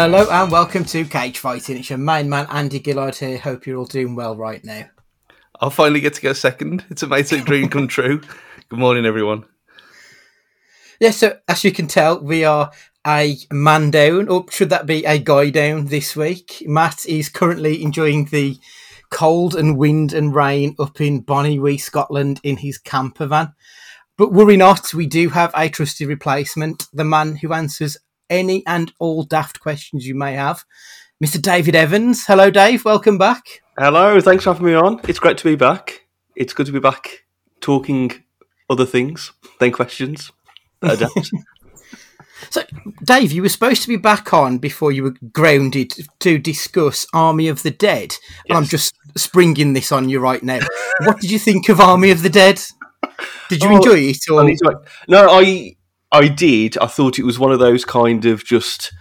Hello and welcome to Cage Fighting. It's your main man Andy Gillard here. Hope you're all doing well right now. I'll finally get to go second. It's a amazing dream come true. Good morning, everyone. Yeah, so as you can tell, we are a man down, or should that be a guy down this week? Matt is currently enjoying the cold and wind and rain up in Bonnywee, Scotland, in his camper van. But worry not, we do have a trusty replacement, the man who answers any and all daft questions you may have, Mr. David Evans. Hello, Dave. Welcome back. Hello. Thanks for having me on. It's great to be back. It's good to be back talking other things than questions. so, Dave, you were supposed to be back on before you were grounded to discuss Army of the Dead. Yes. I'm just springing this on you right now. what did you think of Army of the Dead? Did you oh, enjoy it? Or? I to, no, I I did. I thought it was one of those kind of just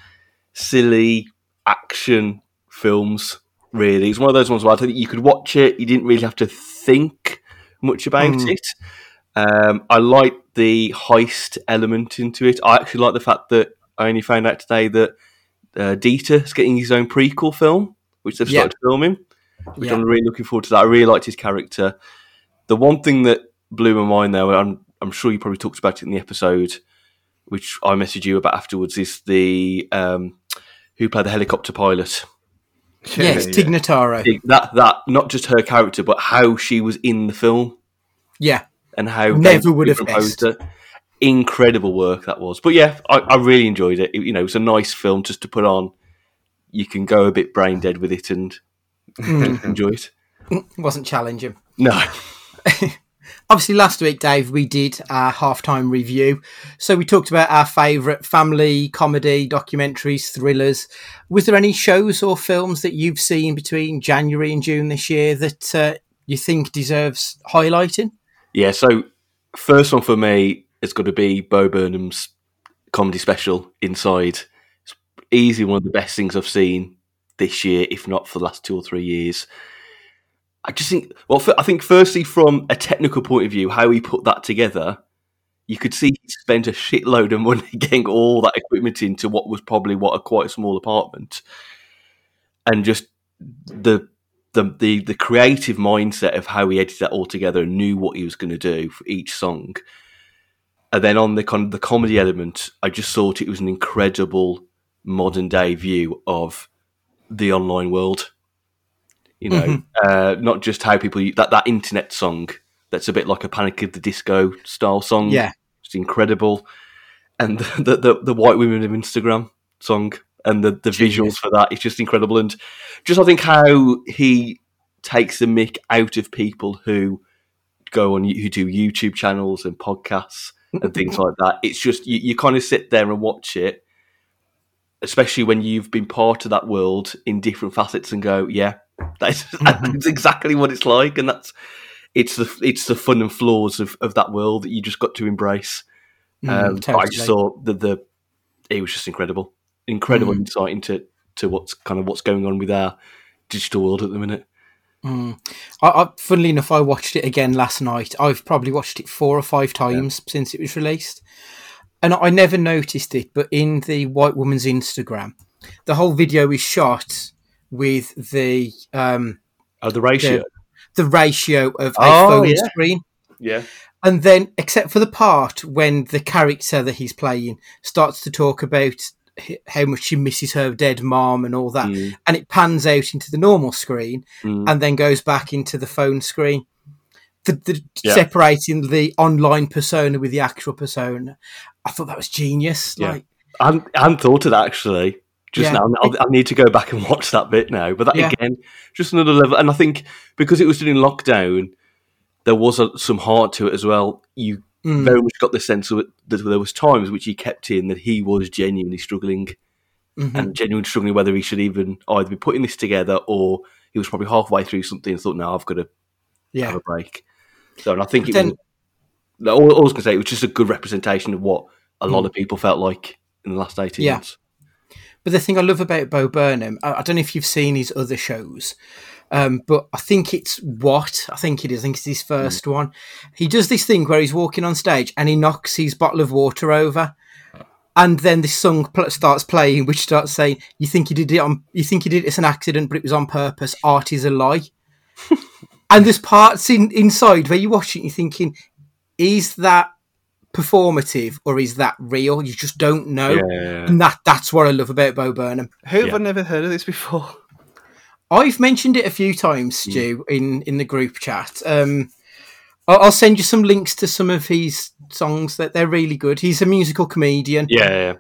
silly action films. Really, it's one of those ones where I think you could watch it. You didn't really have to think much about mm. it. Um, I like the heist element into it. I actually like the fact that I only found out today that uh, Dieter is getting his own prequel film, which they've started yeah. filming. Which yeah. I'm really looking forward to. That I really liked his character. The one thing that blew my mind, though, I'm I'm sure you probably talked about it in the episode, which I messaged you about afterwards, is the um, who played the helicopter pilot. Yes, yeah. Tig That that not just her character, but how she was in the film. Yeah, and how never would have proposed it. Incredible work that was. But yeah, I, I really enjoyed it. it. You know, it was a nice film just to put on. You can go a bit brain dead with it and mm. enjoy it. Wasn't challenging. No. obviously last week dave we did our halftime review. So we talked about our favourite family comedy documentaries thrillers. Was there any shows or films that you've seen between january and june this year that uh, you think deserves highlighting? Yeah so first one for me has got to be bo burnham's comedy special inside. It's easily one of the best things i've seen this year if not for the last two or three years I just think, well, I think firstly from a technical point of view, how he put that together, you could see he spent a shitload of money getting all that equipment into what was probably what a quite small apartment, and just the the the, the creative mindset of how he edited that all together and knew what he was going to do for each song. And then on the con- the comedy element, I just thought it was an incredible modern day view of the online world you know, mm-hmm. uh, not just how people that that internet song that's a bit like a Panic at the Disco style song. Yeah, it's incredible, and the the, the White Women of Instagram song and the the visuals for that is just incredible, and just I think how he takes the mick out of people who go on who do YouTube channels and podcasts and things like that. It's just you, you kind of sit there and watch it, especially when you've been part of that world in different facets, and go, yeah, that's, mm-hmm. that's exactly what it's like, and that's it's the it's the fun and flaws of, of that world that you just got to embrace. Mm, um, totally. I just saw that the it was just incredible, incredible mm. insight into to what's kind of what's going on with our digital world at the minute. Mm. I, I, funnily enough, I watched it again last night. I've probably watched it four or five times yeah. since it was released, and I never noticed it. But in the white woman's Instagram, the whole video is shot with the um, oh the ratio, the, the ratio of a oh, phone yeah. screen. Yeah. And then, except for the part when the character that he's playing starts to talk about how much she misses her dead mom and all that, mm. and it pans out into the normal screen mm. and then goes back into the phone screen. The, the yeah. separating the online persona with the actual persona, I thought that was genius. Yeah. Like, I hadn't, I hadn't thought of that actually just yeah. now. I'll, I'll, need to go back and watch that bit now. But that yeah. again, just another level. And I think because it was during lockdown, there was a, some heart to it as well. You mm. very much got the sense that there was times which he kept in that he was genuinely struggling mm-hmm. and genuinely struggling whether he should even either be putting this together or he was probably halfway through something and thought, "No, I've got to yeah. have a break." So, and I think it then, was. All, all I was going to say, it was just a good representation of what a lot mm. of people felt like in the last eighteen yeah. months. But the thing I love about Bo Burnham, I, I don't know if you've seen his other shows, um, but I think it's what I think it is. I think it's his first mm. one. He does this thing where he's walking on stage and he knocks his bottle of water over, and then this song pl- starts playing, which starts saying, "You think you did it on? You think you did it as an accident, but it was on purpose. Art is a lie." and there's parts in inside where you watch it, you're thinking, "Is that performative or is that real?" You just don't know, Yeah. and that that's what I love about Bo Burnham. Who have Yeah. I never heard of this before? I've mentioned it a few times, Stu, in in the group chat. Um, I'll, I'll send you some links to some of his songs that they're really good. He's a musical comedian, Yeah, yeah.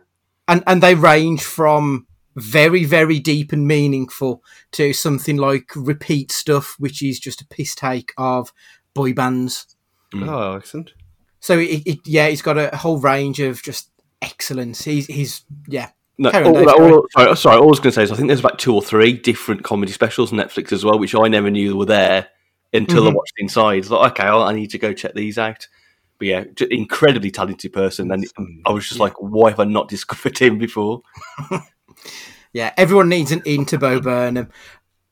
and and they range from very very deep and meaningful to something like repeat stuff, which is just a piss take of boy bands. Mm. Oh, excellent. So it, it, yeah, he's got a whole range of just excellence. He's he's yeah. No, all, Dave, all- sorry, sorry, all I was going to say is I think there's about two or three different comedy specials on Netflix as well, which I never knew were there until I Mhm. watched Inside. It's like, okay, I need to go check these out. But yeah, incredibly talented person. And I was just like, why have I not discovered him before? Yeah, everyone needs an into Bo Burnham.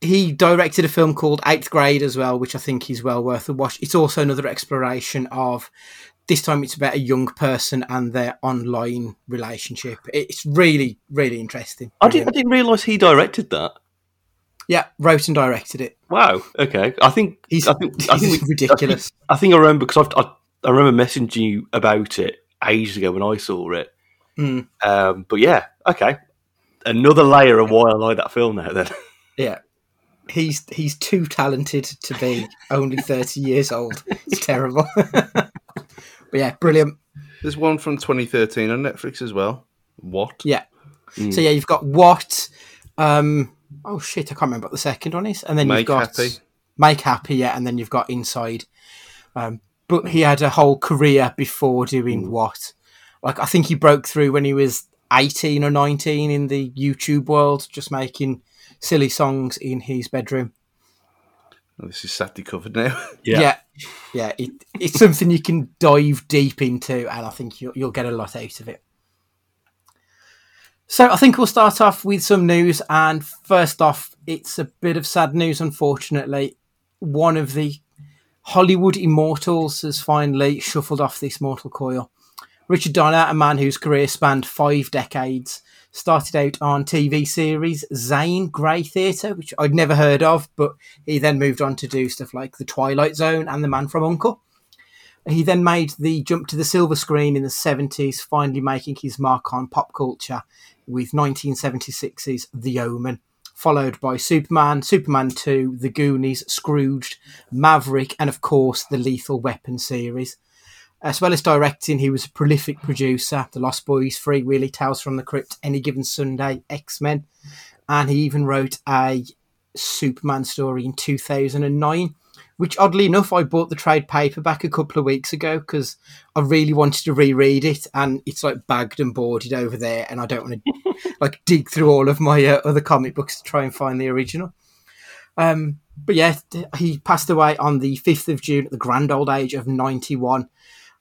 He directed a film called Eighth Grade as well, which I think is well worth a watch. It's also another exploration of this time it's about a young person and their online relationship. It's really, really interesting. I didn't, I didn't realise he directed that. Yeah, wrote and directed it. Wow. Okay. I think He's, I think I think ridiculous. I think I remember because I, I remember messaging you about it ages ago when I saw it. Mm, Um, but yeah, okay. Another layer of why I like that film now. Then yeah. He's he's too talented to be only 30 years old. It's terrible. but yeah, brilliant. There's one from 2013 on Netflix as well. What? Yeah. Mm. So yeah, you've got what? Um, oh shit, I can't remember what the second one is. And then you've got Happy. Make Happy, yeah, and then you've got Inside. Um, but he had a whole career before doing what? Like I think he broke through when he was eighteen or nineteen in the YouTube world, just making silly songs in his bedroom. This is sadly covered now. Yeah, yeah, it, it's something you can dive deep into, and I think you'll, you'll get a lot out of it. So I think we'll start off with some news, and first off, it's a bit of sad news. Unfortunately, one of the Hollywood immortals has finally shuffled off this mortal coil. Richard Donner, a man whose career spanned five decades, started out on TV series Zane Grey Theatre, which I'd never heard of, but he then moved on to do stuff like The Twilight Zone and The Man from Uncle. He then made the jump to the silver screen in the 70s, finally making his mark on pop culture with 1976's The Omen, followed by Superman, Superman 2, The Goonies, Scrooged, Maverick, and of course the Lethal Weapon series. As well as directing, he was a prolific producer, The Lost Boys, Free Willy, Tales from the Crypt, Any Given Sunday, X Men, and he even wrote a Superman story in 2009, which oddly enough, I bought the trade paperback a couple of weeks ago because I really wanted to reread it, and it's like bagged and boarded over there, and I don't want to like dig through all of my uh, other comic books to try and find the original. Um, but yeah, he passed away on the 5th of June at the grand old age of 91.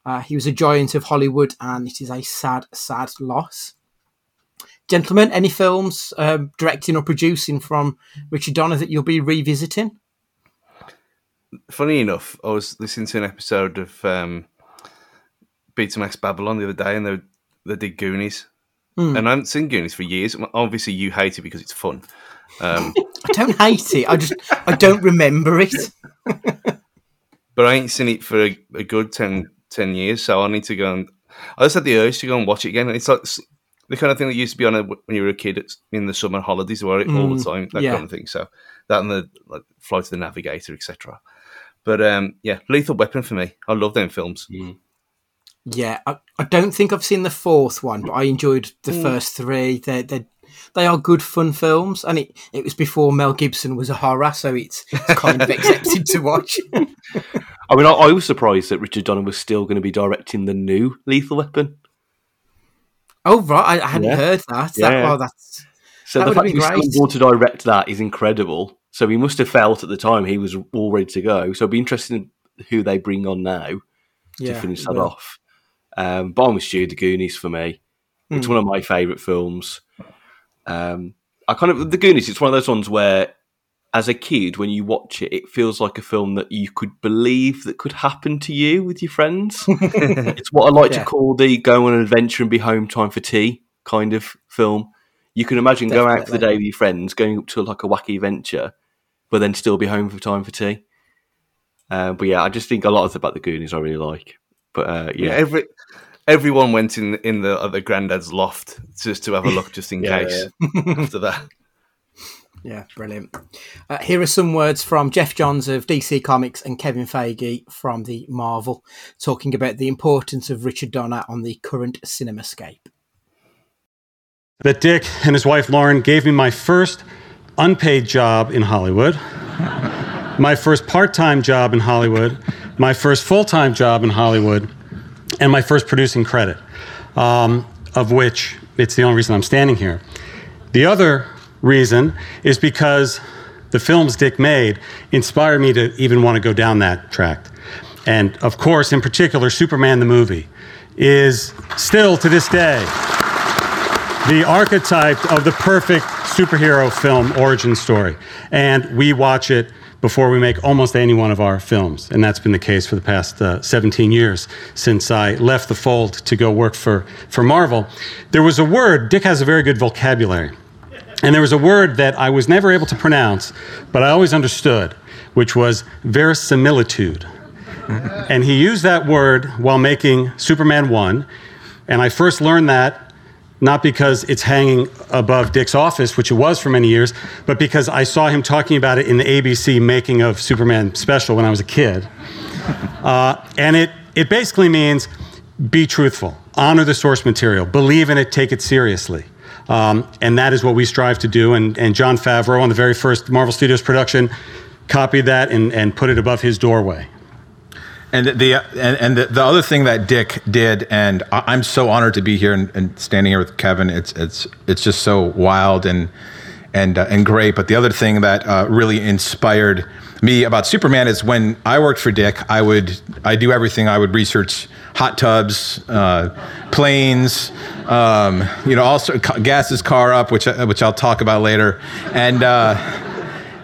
Uh, he was a giant of Hollywood, and it is a sad, sad loss. Gentlemen, any films um, directing or producing from Richard Donner that you'll be revisiting? Funny enough, I was listening to an episode of um, Betamax Babylon the other day, and they they did Goonies, Hmm. and I haven't seen Goonies for years. Obviously, you hate it because it's fun. Um, I don't hate it. I just I don't remember it. but I ain't seen it for a, a good 10, 10 years, so I need to go and. I just had the urge to go and watch it again. It's like the kind of thing that used to be on a, when you were a kid it's in the summer holidays, where it all the Mm, time, that yeah. kind of thing. So that and the like, Flight of the Navigator, etc. But um, yeah, Lethal Weapon for me. I love them films. Yeah, I, I don't think I've seen the fourth one, but I enjoyed the first three. They they they are good fun films, and it, it was before Mel Gibson was a horror, so it's, it's kind of accepted to watch. I mean, I, I was surprised that Richard Donner was still going to be directing the new Lethal Weapon. Oh right, I, I hadn't Yeah. heard that. Yeah. that that's So That the fact be he's still going to direct that is incredible. So he must have felt at the time he was all ready to go. So it'd be interesting who they bring on now to yeah. finish that off. Um, but I'm with Stu, The Goonies for me. It's Hmm. one of my favourite films. Um, I kind of the Goonies. It's one of those ones where as a kid, when you watch it, it feels like a film that you could believe that could happen to you with your friends. it's what I like Yeah. to call the go on an adventure and be home time for tea kind of film. You can imagine going out for the day with your friends, going up to like a wacky adventure, but then still be home for time for tea. Uh, but yeah, I just think a lot of about the Goonies I really like. But uh, Yeah, yeah, every everyone went in in the other granddad's loft just to have a look, just in Yeah, case. After that, Yeah, brilliant. Uh, here are some words from Geoff Johns of DC Comics and Kevin Feige from the Marvel, talking about the importance of Richard Donner on the current cinemascape. that Dick and his wife Lauren gave me my first unpaid job in Hollywood, my first part time job in Hollywood, my first full time job in Hollywood, and my first producing credit, um, of which it's the only reason I'm standing here. The other reason is because the films Dick made inspired me to even want to go down that track. And of course, in particular, Superman the movie is still to this day the archetype of the perfect superhero film origin story. And we watch it before we make almost any one of our films. And that's been the case for the past uh, 17 years since I left the fold to go work for, for Marvel. There was a word, Dick has a very good vocabulary. And there was a word that I was never able to pronounce, but I always understood, which was verisimilitude. and he used that word while making Superman 1. And I first learned that not because it's hanging above Dick's office, which it was for many years, but because I saw him talking about it in the ABC making of Superman special when I was a kid. Uh, and it, it basically means be truthful, honor the source material, believe in it, take it seriously. Um, and that is what we strive to do. And, and Jon Favreau, on the very first Marvel Studios production, copied that and, and put it above his doorway. And the and, and the, the other thing that Dick did, and I- I'm so honored to be here and, and standing here with Kevin. It's it's it's just so wild and and uh, and great. But the other thing that uh, really inspired me about Superman is when I worked for Dick, I would I do everything. I would research hot tubs, uh, planes, um, you know, also gas his car up, which I- which I'll talk about later, and. Uh,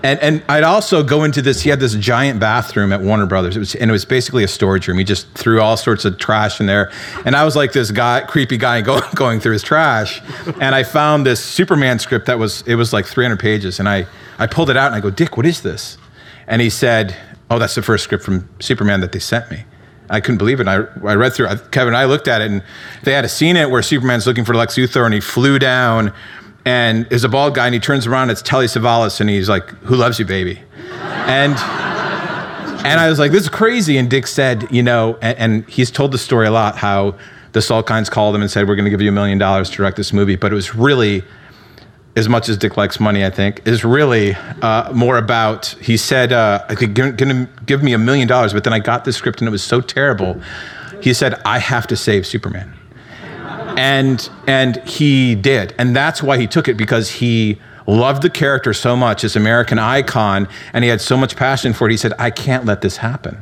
and and I'd also go into this. He had this giant bathroom at Warner Brothers. It was and it was basically a storage room. He just threw all sorts of trash in there. And I was like this guy, creepy guy, go, going through his trash. And I found this Superman script that was it was like 300 pages. And I I pulled it out and I go, Dick, what is this? And he said, Oh, that's the first script from Superman that they sent me. I couldn't believe it. I, I read through it. Kevin and I looked at it, and they had a scene in it where Superman's looking for Lex Luthor, and he flew down, and is a bald guy, and he turns around, it's Telly Savalas, and he's like, "Who loves you, baby?" And and I was like, "This is crazy." And Dick said, "You know," and, and he's told the story a lot how the Salkinds called him and said, "We're going to give you a million dollars to direct this movie," but it was really as much as Dick likes money, I think, is really uh, more about. He said, uh, "I could going to give me a million dollars," but then I got this script and it was so terrible. He said, "I have to save Superman," and and he did, and that's why he took it because he loved the character so much, this American icon, and he had so much passion for it. He said, "I can't let this happen,"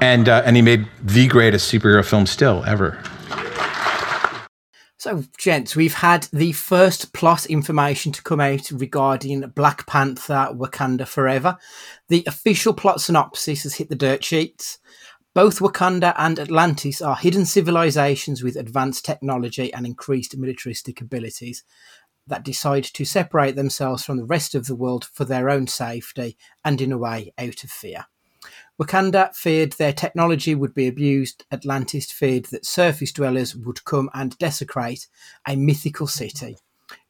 and uh, and he made the greatest superhero film still ever. So, gents, we've had the first plot information to come out regarding Black Panther Wakanda Forever. The official plot synopsis has hit the dirt sheets. Both Wakanda and Atlantis are hidden civilizations with advanced technology and increased militaristic abilities that decide to separate themselves from the rest of the world for their own safety and, in a way, out of fear. Wakanda feared their technology would be abused. Atlantis feared that surface dwellers would come and desecrate a mythical city,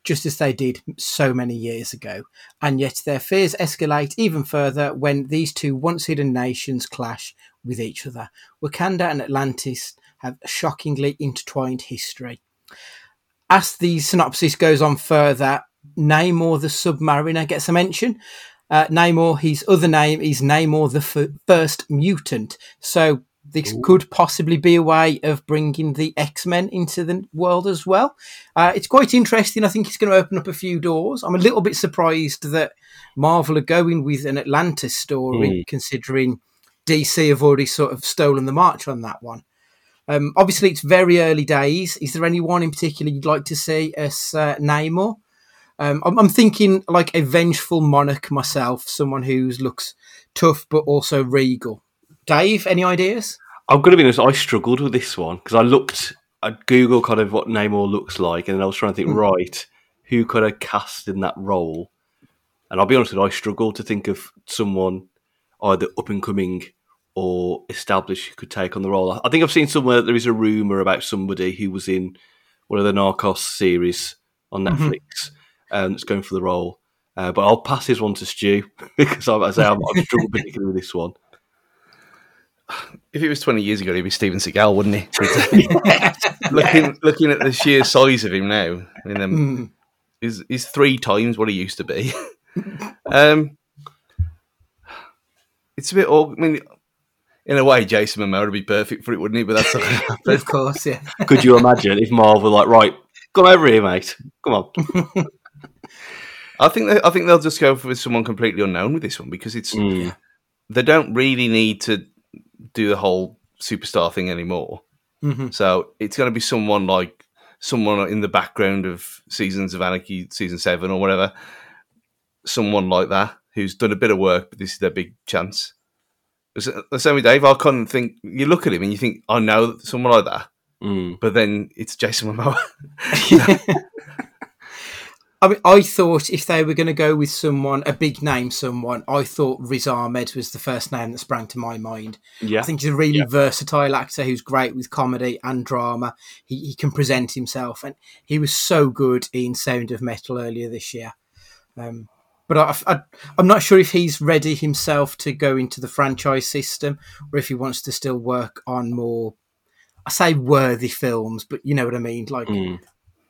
just as they did so many years ago. And yet their fears escalate even further when these two once hidden nations clash with each other. Wakanda and Atlantis have a shockingly intertwined history. As the synopsis goes on further, Namor the Submariner gets a mention. Uh, Namor, his other name is Namor the F- First Mutant. So this could possibly be a way of bringing the X Men into the world as well. Uh, it's quite interesting. I think it's going to open up a few doors. I'm a little bit surprised that Marvel are going with an Atlantis story, considering DC have already sort of stolen the march on that one. Um, obviously, it's very early days. Is there anyone in particular you'd like to see as uh, Namor? Um, I'm, I'm thinking like a vengeful monarch myself, someone who looks tough but also regal. Dave, any ideas? I'm going to be honest. I struggled with this one because I looked at Google kind of what Namor looks like, and then I was trying to think, Mm. right, who could I cast in that role? And I'll be honest with you, I struggled to think of someone either up and coming or established who could take on the role. I think I've seen somewhere that there is a rumor about somebody who was in one of the Narcos series on Mhm. Netflix um, that's going for the role. Uh, but I'll pass this one to Stu because I, I say I'm, I've struggled particularly with this one. If it was 20 years ago, he'd be Steven Seagal, wouldn't he? looking, looking at the sheer size of him now, I mean, um, Mm. he's, he's three times what he used to be. um, it's a bit awkward. I mean, in a way, Jason Momoa would be perfect for it, wouldn't he? But that's not going to happen. Of course, yeah. Could you imagine if Marvel were like, right, come over here, mate. Come on. I think they, I think they'll just go for someone completely unknown with this one because it's Mm. they don't really need to do the whole superstar thing anymore. hmm So it's going to be someone like someone in the background of Sons of Anarchy, season seven or whatever. Someone like that who's done a bit of work, but this is their big chance. It's- The same with Dave. I couldn't think. You look at him and you think, "I know someone like that," Mm. but then it's Jason Momoa. I mean, I thought if they were going to go with someone, a big name, someone, I thought Riz Ahmed was the first name that sprang to my mind. Yeah. I think he's a really versatile actor who's great with comedy and drama. He, he can present himself, and he was so good in Sound of Metal earlier this year. Um, but I, I, I'm not sure if he's ready himself to go into the franchise system, or if he wants to still work on more, I say worthy films, but you know what I mean, like Mm.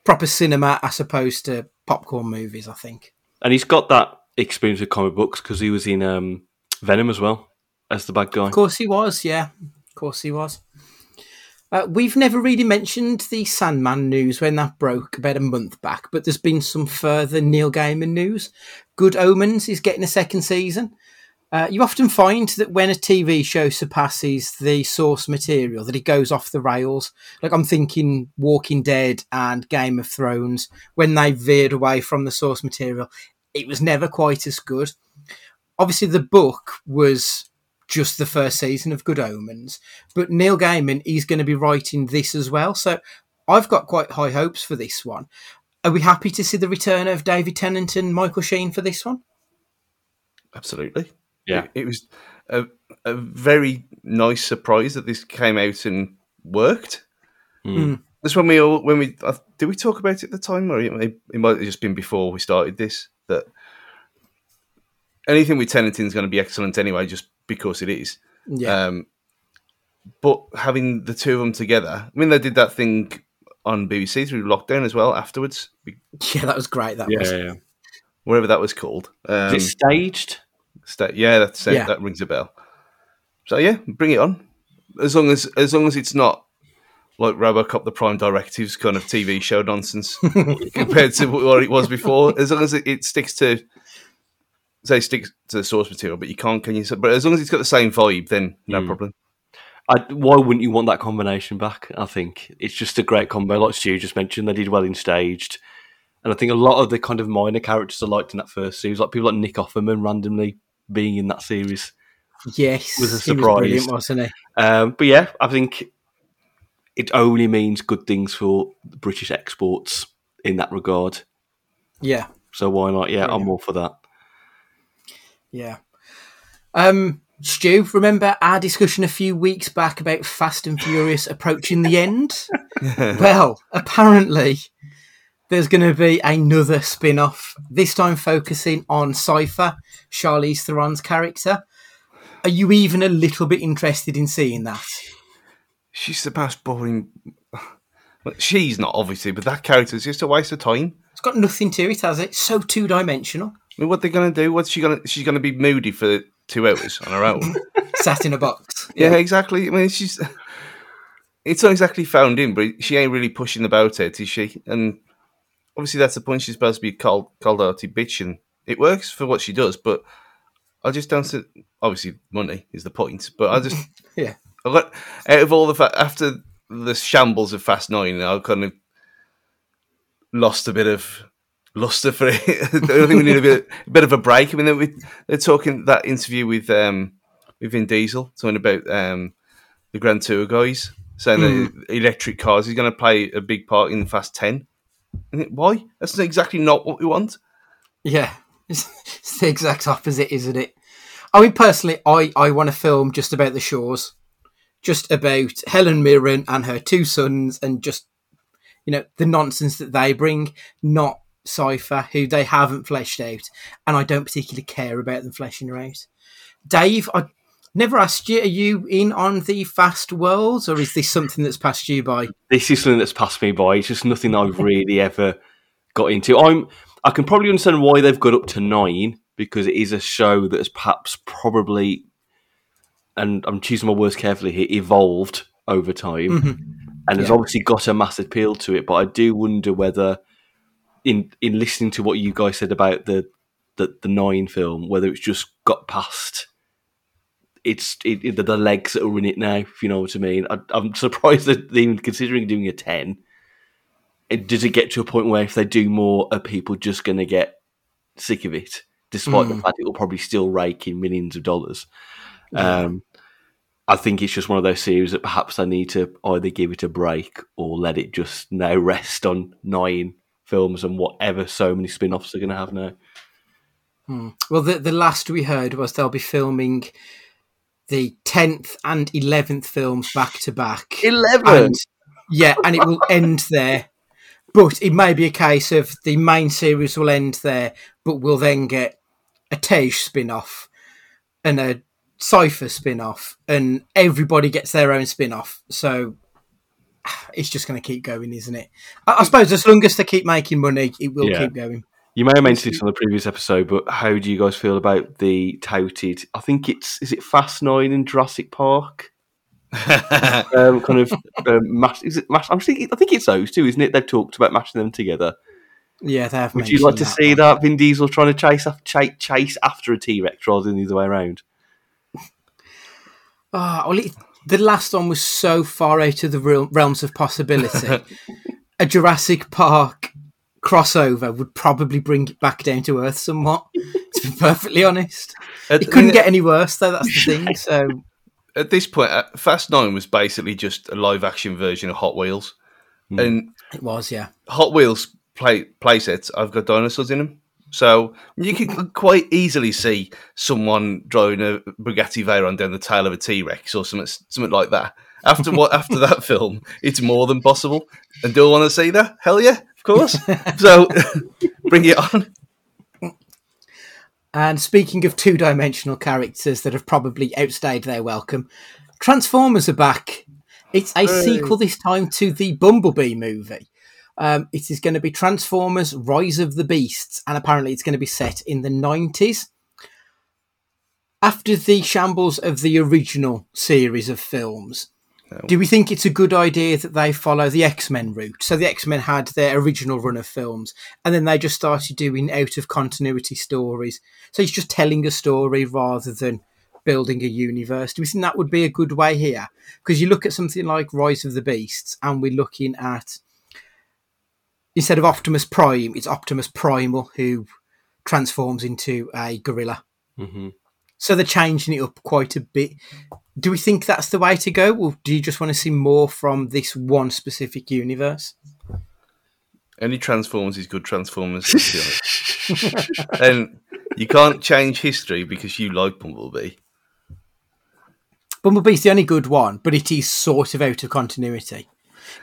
proper cinema as opposed to popcorn movies. I think. And he's got that experience with comic books because he was in um, Venom as well as the bad guy. Of course he was, yeah. Of course he was. Uh, we've never really mentioned the Sandman news when that broke about a month back, but there's been some further Neil Gaiman news. Good Omens is getting a second season. Uh, you often find that when a TV show surpasses the source material, that it goes off the rails. Like I'm thinking Walking Dead and Game of Thrones, when they veered away from the source material, it was never quite as good. Obviously, the book was just the first season of Good Omens, but Neil Gaiman is going to be writing this as well. So I've got quite high hopes for this one. Are we happy to see the return of David Tennant and Michael Sheen for this one? Absolutely. Yeah. It, it was a, a very nice surprise that this came out and worked. Mm. That's when we all when we uh, did we talk about it at the time, or it, may- it might have just been before we started this that anything with Tenanting is going to be excellent anyway, just because it is. Yeah. Um, but having the two of them together, I mean, they did that thing on BBC through lockdown as well afterwards, yeah, that was great. That Yeah, was. yeah, yeah. whatever that was called. Um, Is it staged? Sta- yeah, that's Yeah. that rings a bell. So yeah, bring it on. As long as as long as it's not like RoboCop: The Prime Directives kind of TV show nonsense compared to what it was before. As long as it, it sticks to say sticks to the source material, but you can't can you? But as long as it's got the same vibe, then no Mm. problem. I, why wouldn't you want that combination back? I think it's just a great combo. Like Stu just mentioned, they did well in staged, and I think a lot of the kind of minor characters I liked in that first series, like people like Nick Offerman randomly being in that series. Yes, Was a surprise. brilliant, wasn't he? Um, but yeah, I think it only means good things for British exports in that regard. Yeah, So why not? Yeah, I'm Brilliant. all for that. yeah. Um, Stu, remember our discussion a few weeks back about Fast and Furious approaching the end? well, apparently there's going to be another spin off, this time focusing on Cypher, Charlize Theron's character. Are you even a little bit interested in seeing that? She's the most boring. She's not obviously, but that character is just a waste of time. It's got nothing to it, has it? So two dimensional. I mean, what they're gonna do? What's she gonna? She's gonna be moody for two hours on her own. Sat in a box. Yeah, exactly. I mean, she's. It's not exactly found in, but she ain't really pushing the boat out, is she? And obviously, that's the point. She's supposed to be out a bitch, and it works for what she does. But I just don't see. Obviously, money is the point. But I just, Yeah. I got out of all the fa- after the shambles of Fast Nine, I kind of lost a bit of luster for it. I think we need a bit, a bit of a break. I mean, they're, they're talking that interview with um, with Vin Diesel talking about um, the Grand Tour guys saying that electric cars is going to play a big part in Fast Ten. And it- Why? That's exactly not what we want. Yeah, it's, the exact opposite, isn't it? I mean, personally, I, I want to film just about the Shaws, just about Helen Mirren and her two sons, and just you know the nonsense that they bring, not Cypher, who they haven't fleshed out, and I don't particularly care about them fleshing her out. Dave, I never asked you, are you in on the fast worlds, or is this something that's passed you by? this is something that's passed me by. It's just nothing I've really ever got into. I'm I can probably understand why they've got up to nine because it is a show that has perhaps probably, and I'm choosing my words carefully here, evolved over time, mm-hmm. and has obviously got a mass appeal to it. But I do wonder whether, in in listening to what you guys said about the the, the nine film, whether it's just got past. It's it, it- the, legs that are in it now, if you know what I mean. I, I'm surprised that they're even considering doing a ten. And does it get to a point where if they do more, are people just going to get sick of it, despite the fact it will probably still rake in millions of dollars? Um, I think it's just one of those series that perhaps they need to either give it a break or let it just now rest on nine films and whatever so many spin offs they're going to have now. Well, the the last we heard was they'll be filming the tenth and eleventh films back to back. Eleven. Yeah, and it will end there. But it may be a case of the main series will end there, but we'll then get a Tej spin off and a Cypher spin off, and everybody gets their own spin off. So it's just going to keep going, isn't it? I, I suppose as long as they keep making money, it will Yeah. keep going. You may have mentioned this on the previous episode, but how do you guys feel about the touted? I think it's is it Fast Nine and Jurassic Park? um, kind of um, mash, is it mash? I'm thinking, I think it's those two, isn't it? They've talked about mashing them together. Yeah, they have. Would you like to see one. that Vin Diesel trying to chase after, chase, chase after a T Rex rather than the other way around? Ah, well, it, the last one was so far out of the realms of possibility. a Jurassic Park crossover would probably bring it back down to earth somewhat. To be perfectly honest, At, it couldn't get any worse though. That's the thing. So at this point, uh, Fast Nine was basically just a live action version of Hot Wheels, and it was, yeah. Hot Wheels play play sets. I've got dinosaurs in them, so you can quite easily see someone driving a Bugatti Veyron down the tail of a T Rex or something something like that. After what? after that film, it's more than possible. And do I want to see that? Hell yeah, of course. so bring it on. And speaking of two-dimensional characters that have probably outstayed their welcome, Transformers are back. It's a sequel this time to the Bumblebee movie. Um, it is going to be Transformers: Rise of the Beasts, and apparently it's going to be set in the nineties. After the shambles of the original series of films, do we think it's a good idea that they follow the X Men route? So the X Men had their original run of films, and then they just started doing out of continuity stories. So it's just telling a story rather than building a universe. Do we think that would be a good way here? Because you look at something like Rise of the Beasts, and we're looking at instead of Optimus Prime, it's Optimus Primal who transforms into a gorilla. Mm-hmm. So they're changing it up quite a bit. Do we think that's the way to go, or do you just want to see more from this one specific universe? Any Transformers is good Transformers. let's be honest. and you can't change history because you like Bumblebee. Bumblebee's the only good one, but it is sort of out of continuity.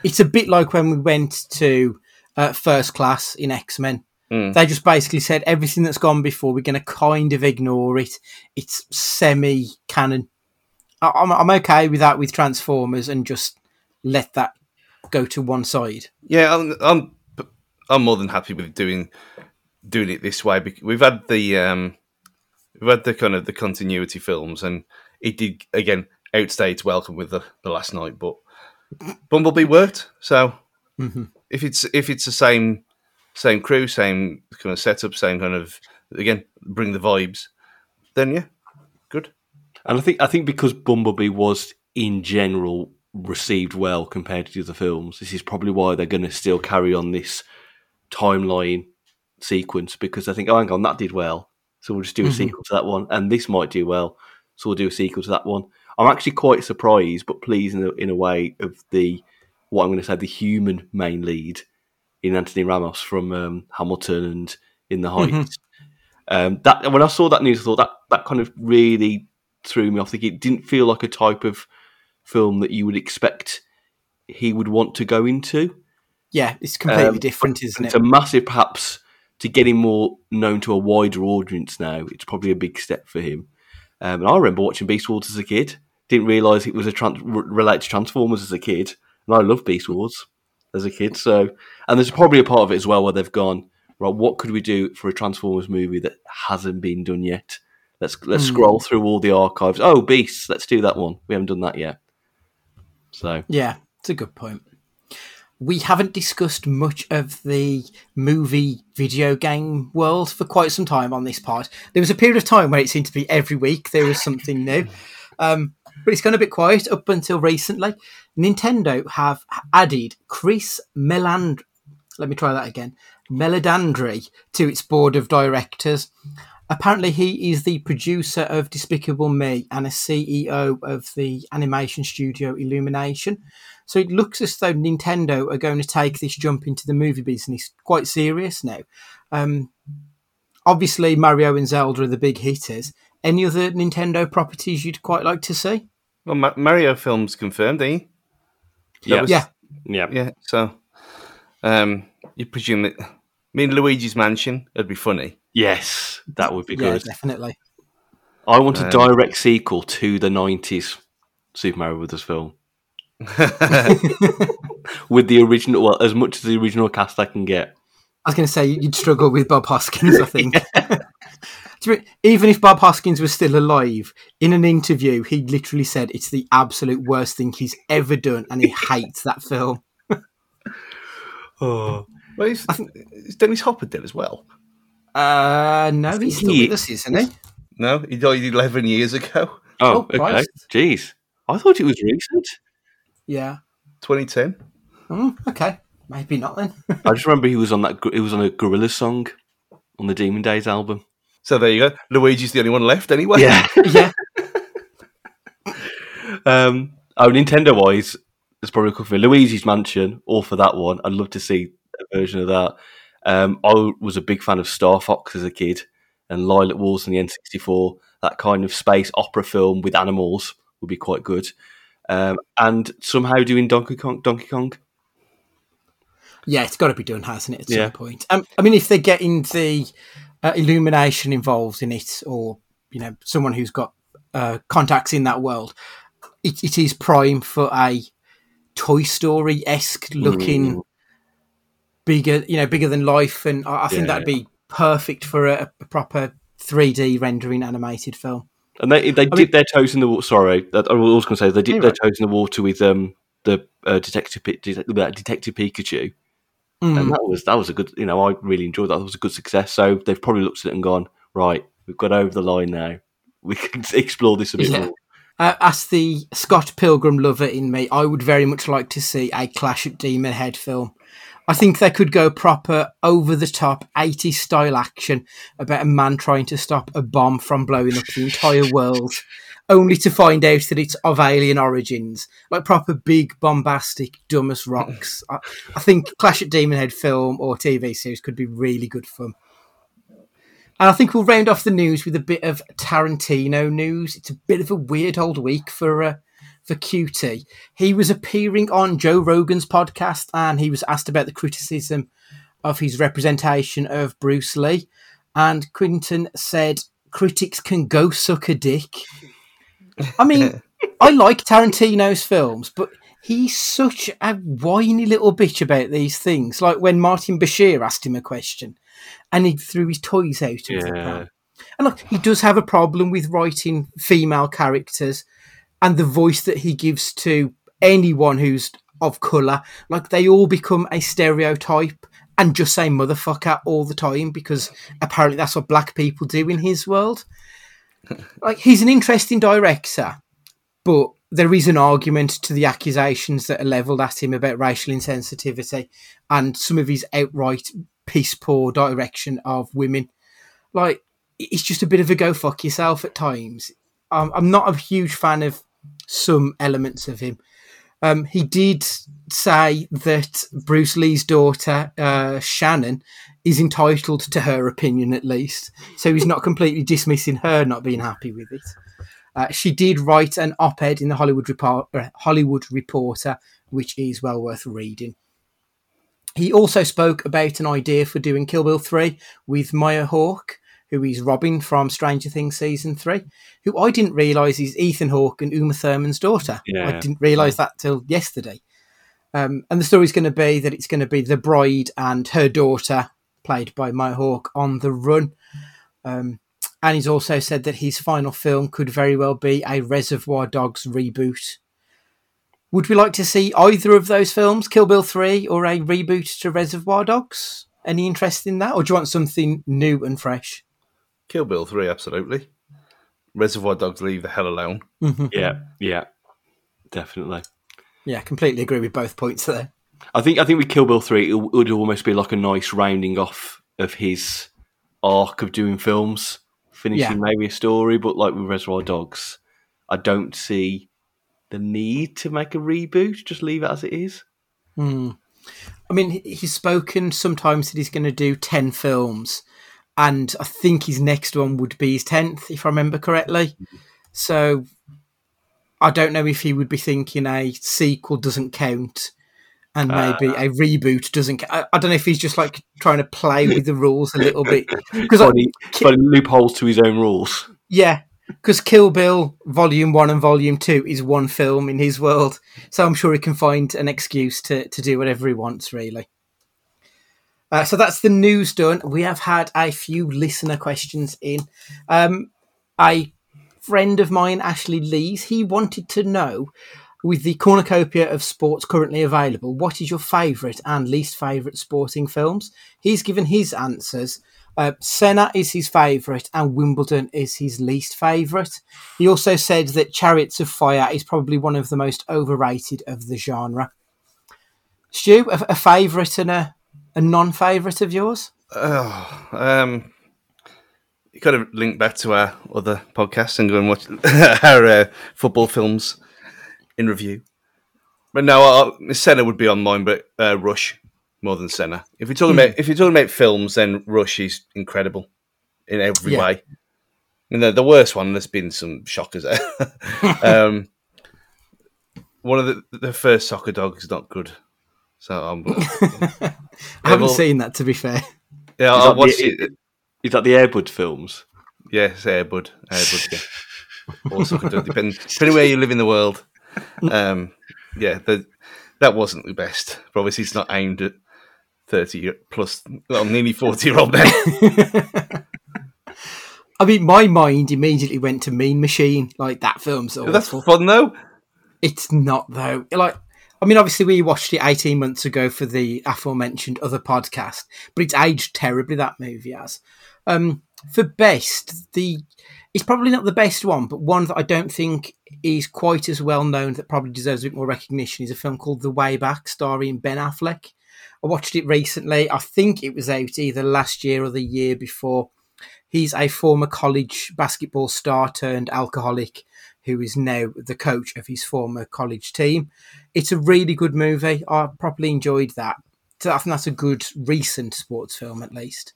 It's a bit like when we went to uh, First Class in X Men. Mm. They just basically said everything that's gone before, we're going to kind of ignore it. It's semi canon. I'm, I'm okay with that with Transformers and just let that go to one side. Yeah, I'm, I'm I'm more than happy with doing doing it this way. We've had the um, we've had the kind of the continuity films, and it did again outstay its welcome with the, the last night. But Bumblebee worked, so if it's if it's the same same crew, same kind of setup, same kind of again bring the vibes, then yeah. And I think I think because Bumblebee was in general received well compared to the other films, this is probably why they're going to still carry on this timeline sequence because I think, oh, hang on, that did well, so we'll just do a Mhm. sequel to that one, and this might do well, so we'll do a sequel to that one. I'm actually quite surprised, but pleased in a, in a way of the what I'm going to say the human main lead in Anthony Ramos from um, Hamilton and In the Heights. Um, that when I saw that news, I thought that that kind of really threw me off. Like, It didn't feel like a type of film that you would expect he would want to go into. Yeah, it's completely Um, different, isn't It's it? a massive, perhaps, to get him more known to a wider audience now. It's probably a big step for him. Um, and I remember watching Beast Wars as a kid. Didn't realise it was a trans- related to Transformers as a kid. And I love Beast Wars as a kid. So, and there's probably a part of it as well where they've gone, right, what could we do for a Transformers movie that hasn't been done yet? Let's let's Hmm. scroll through all the archives. Oh, Beasts, let's do that one. We haven't done that yet. So, Yeah, it's a good point. We haven't discussed much of the movie video game world for quite some time on this part. There was a period of time where it seemed to be every week there was something new. Um, but it's gone a bit quiet up until recently. Nintendo have added Chris Meland. Let me try that again. Meledandri to its board of directors. Apparently, he is the producer of Despicable Me and a CEO of the animation studio Illumination. So it looks as though Nintendo are going to take this jump into the movie business quite serious now. Um, obviously, Mario and Zelda are the big hitters. Any other Nintendo properties you'd quite like to see? Well, Ma- Mario films confirmed, eh? yeah. was- Yeah. Yeah. Yeah. So, um, you presume that. I mean, Luigi's Mansion. It'd be funny. Yes, that would be Yeah, good. definitely. I want a Um, direct sequel to the '90s Super Mario Brothers film with the original, well, as much as the original cast I can get. I was going to say you'd struggle with Bob Hoskins, I think. To Even if Bob Hoskins was still alive, in an interview, he literally said it's the absolute worst thing he's ever done and he hates that film. Oh, Well, is, is Dennis Hopper dead as well? Uh, no, he's still he- with us, isn't he? No, he died eleven years ago, oh, Oh, okay. Christ. Jeez, I thought it was recent. Yeah. 2010. Mm, okay. Maybe not then. I just remember he was on that. He was on a Gorillaz song on the Demon Days album. So there you go. Luigi's the only one left anyway. Yeah. yeah. um. Oh, Nintendo wise, there's probably a couple for Luigi's Mansion, or for that one. I'd love to see a version of that. Um, I was a big fan of Star Fox as a kid, and Lylat Wars on the N64. That kind of space opera film with animals would be quite good. Um, and somehow doing Donkey Kong. Donkey Kong. Yeah, it's got to be done, hasn't it, at Yeah. some point? Um, I mean, if they're getting the uh, illumination involved in it, or, you know, someone who's got uh, contacts in that world, it, it is prime for a Toy Story esque looking, Mm. Bigger, you know, bigger than life. And I, I think Yeah. that'd be perfect for a, a proper 3D rendering animated film. And they they dipped their toes in the water. Sorry, I was going to say they Yeah, their toes in the water with um the uh, detective uh, Detective Pikachu, Mm. and that was that was a good. You know, I really enjoyed that. That was a good success. So they've probably looked at it and gone, right, we've got over the line now. We can explore this a bit Yeah. more. Uh, as the Scott Pilgrim lover in me, I would very much like to see a Clash at Demon Head film. I think they could go proper over the top 80s style action about a man trying to stop a bomb from blowing up the entire world, only to find out that it's of alien origins. Like proper big, bombastic, dumb as rocks. I, I think Clash at Demon Head film or TV series could be really good fun. And I think we'll round off the news with a bit of Tarantino news. It's a bit of a weird old week for uh, for QT. He was appearing on Joe Rogan's podcast and he was asked about the criticism of his representation of Bruce Lee. And Quentin said, "Critics can go suck a dick." I mean, I like Tarantino's films, but he's such a whiny little bitch about these things. Like when Martin Bashir asked him a question and he threw his toys out of the Yeah. And look, he does have a problem with writing female characters and the voice that he gives to anyone who's of colour. Like they all become a stereotype and just say motherfucker all the time because apparently that's what black people do in his world. like he's an interesting director, but there is an argument to the accusations that are levelled at him about racial insensitivity and some of his outright piss poor direction of women. Like, it's just a bit of a go fuck yourself at times. Um, I'm not a huge fan of some elements of him. Um, he did say that Bruce Lee's daughter, uh, Shannon, is entitled to her opinion at least. So he's not completely dismissing her not being happy with it. Uh, she did write an op-ed in the Hollywood, Report, uh, Hollywood Reporter, which is well worth reading. He also spoke about an idea for doing Kill Bill 3 with Maya Hawke, who is Robin from Stranger Things season 3, who I didn't realise is Ethan Hawke and Uma Thurman's daughter. Yeah. I didn't realise that till yesterday. Um, and the story's going to be that it's going to be the bride and her daughter, played by Maya Hawke, on the run. Um, and he's also said that his final film could very well be a Reservoir Dogs reboot. Would we like to see either of those films, Kill Bill 3 or a reboot to Reservoir Dogs? Any interest in that? Or do you want something new and fresh? Kill Bill 3, absolutely. Reservoir Dogs leave the hell alone. Mm-hmm. Yeah, yeah, definitely. Yeah, completely agree with both points there. I think I think with Kill Bill three, it would almost be like a nice rounding off of his arc of doing films, finishing Yeah. maybe a story. But like with Reservoir Dogs, I don't see the need to make a reboot. Just leave it as it is. Hmm. I mean, he's spoken sometimes that he's going to do 10 films, and I think his next one would be his 10th, if I remember correctly. So I don't know if he would be thinking a sequel doesn't count and uh, maybe a reboot doesn't count. I, I don't know if he's just like trying to play with the rules a little bit. Because, Finding, finding loopholes to his own rules. yeah, because Kill Bill Volume 1 and Volume 2 is one film in his world. So I'm sure he can find an excuse to, to do whatever he wants, really. Uh, so that's the news done. We have had a few listener questions in. Um, a friend of mine, Ashley Lees, he wanted to know, with the cornucopia of sports currently available, what is your favourite and least favourite sporting films? He's given his answers. Uh, Senna is his favourite and Wimbledon is his least favourite. He also said that Chariots of Fire is probably one of the most overrated of the genre. Stu, a, a favourite and a, a non favourite of yours? Oh, um, you got to link back to our other podcasts and go and watch our uh, football films in review. But no, Senna would be on mine, but uh, Rush more than Senna. If you're talking about if you're talking about films, then Rush is incredible in every Yeah. way. And the, the worst one, there's been some shockers there. um, one of the the first soccer dog is not good, so I'm, I haven't well- seen that, to be fair. yeah, I that, watched the, it. is that the Airbud films? Yes, Airbud. Airbud, yeah. Also, could do, depend, depending where you live in the world. Um, yeah, the, that wasn't the best. But obviously, it's not aimed at 30 plus, well, nearly 40 year old men. I mean, my mind immediately went to Mean Machine. Like, that film's awful. That's fun, though. It's not though. Like, I mean, obviously we watched it eighteen months ago for the aforementioned other podcast, but it's aged terribly. That movie has. Um, for best, the it's probably not the best one, but one that I don't think is quite as well known that probably deserves a bit more recognition is a film called The Way Back, starring Ben Affleck. I watched it recently. I think it was out either last year or the year before. He's a former college basketball star turned alcoholic who is now the coach of his former college team. It's a really good movie. I properly enjoyed that. So I think that's a good recent sports film, at least.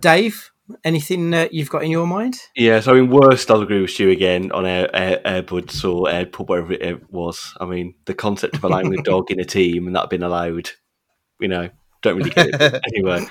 Dave, anything uh, you've got in your mind? Yeah, so I mean, worst, I'll agree with you again on Air, Air, Airbuds or Airpub, whatever it was. I mean, the concept of allowing a dog in a team and that being allowed, you know, don't really get it. anyway,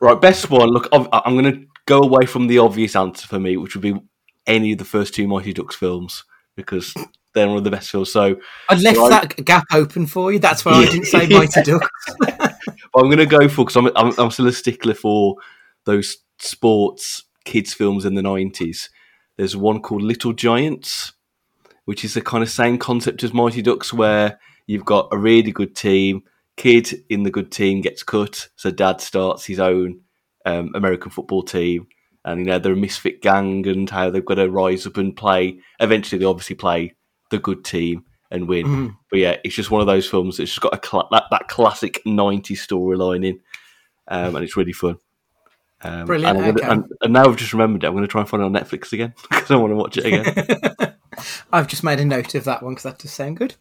right, best one. Look, I'm, I'm going to go away from the obvious answer for me, which would be any of the first two Mighty Ducks films because they're one of the best films. So I left Right. that gap open for you. That's why I didn't say Mighty Ducks. I'm going to go for because I'm, I'm I'm still a stickler for those sports kids films in the '90s. There's one called Little Giants, which is the kind of same concept as Mighty Ducks, where you've got a really good team. Kid in the good team gets cut, so dad starts his own um, American football team, and you know they're a misfit gang and how they've got to rise up and play. Eventually, they obviously play the good team, and win. Mhm. But yeah, it's just one of those films that's just got a cla- that, that classic 90s storyline in, um, and it's really fun. Um, Brilliant, And, okay. and, and now I've just remembered it. I'm going to try and find it on Netflix again because I want to watch it again. I've just made a note of that one because that does sound good.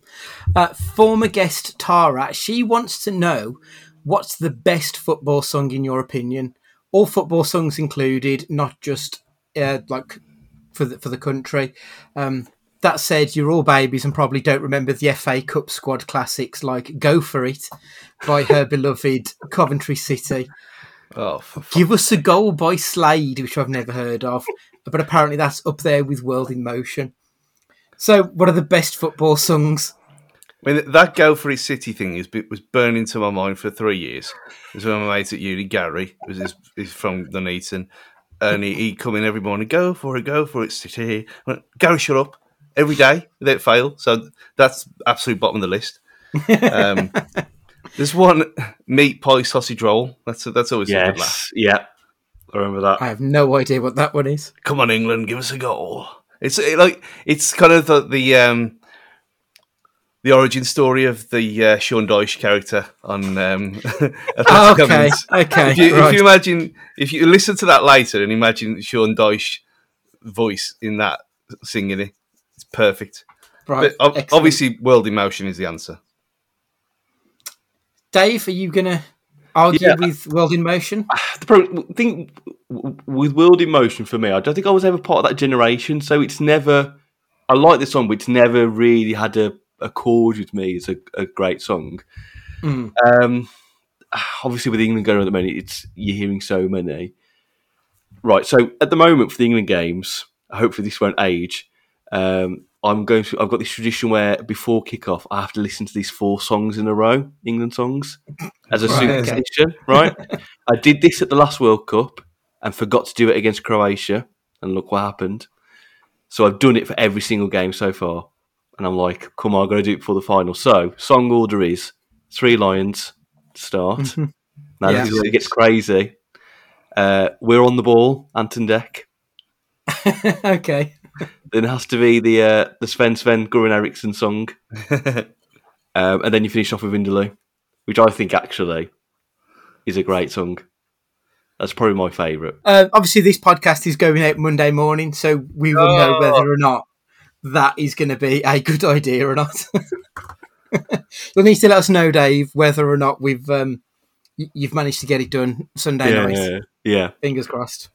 Uh, former guest Tara, she wants to know what's the best football song in your opinion? All football songs included, not just uh, like for the for the country. Um, that said, you're all babies and probably don't remember the FA Cup squad classics like "Go for It" by her beloved Coventry City. Oh. Give us a goal by Slade, which I've never heard of, but apparently that's up there with World in Motion. So, what are the best football songs? I mean, that go for his city thing is was burned into my mind for three years. It was when my mate at uni, Gary, was his, he's from Nuneaton, and he, he'd come in every morning, go for it, go for it, city. I went, Gary, shut up. Every day, without fail. So that's absolute bottom of the list. Um, there's one meat pie sausage roll. That's that's always a good laugh. yes, yeah, I remember that. I have no idea what that one is. Come on, England, give us a goal. It's it, like it's kind of the, the um the origin story of the uh, Sean Dyche character on um, Oh, Athletic okay, Commons. okay, If you, right. if you imagine, if you listen to that later and imagine Sean Dyche voice in that singing it, it's perfect. right. But ob- excellent. obviously, World in Motion is the answer. Dave, are you going to argue Yeah. with World in Motion? the pro- thing with World in Motion for me, I don't think I was ever part of that generation. So it's never. I like the song, but it's never really had a, a chord with me. It's a, a great song. Mm. Um, obviously, with England going on at the moment, it's you're hearing so many. Right. So at the moment for the England games, hopefully this won't age. Um, I'm going to. I've got this tradition where before kickoff, I have to listen to these four songs in a row, England songs, as a Right, okay. Right. I did this at the last World Cup and forgot to do it against Croatia, and look what happened. So I've done it for every single game so far, and I'm like, come on, I've got to do it before the final. So song order is Three Lions start. now Yeah. this is where it gets crazy. Uh, We're on the ball, Ant and Dec. okay. Then it has to be the uh, the Sven Sven Goran Eriksson song, um, and then you finish off with Vindaloo, which I think actually is a great song. That's probably my favourite. Uh, obviously, this podcast is going out Monday morning, so we will know Oh. whether or not that is going to be a good idea or not. You'll need to let us know, Dave, whether or not we've um, you've managed to get it done Sunday Yeah, night. yeah, yeah. Fingers crossed.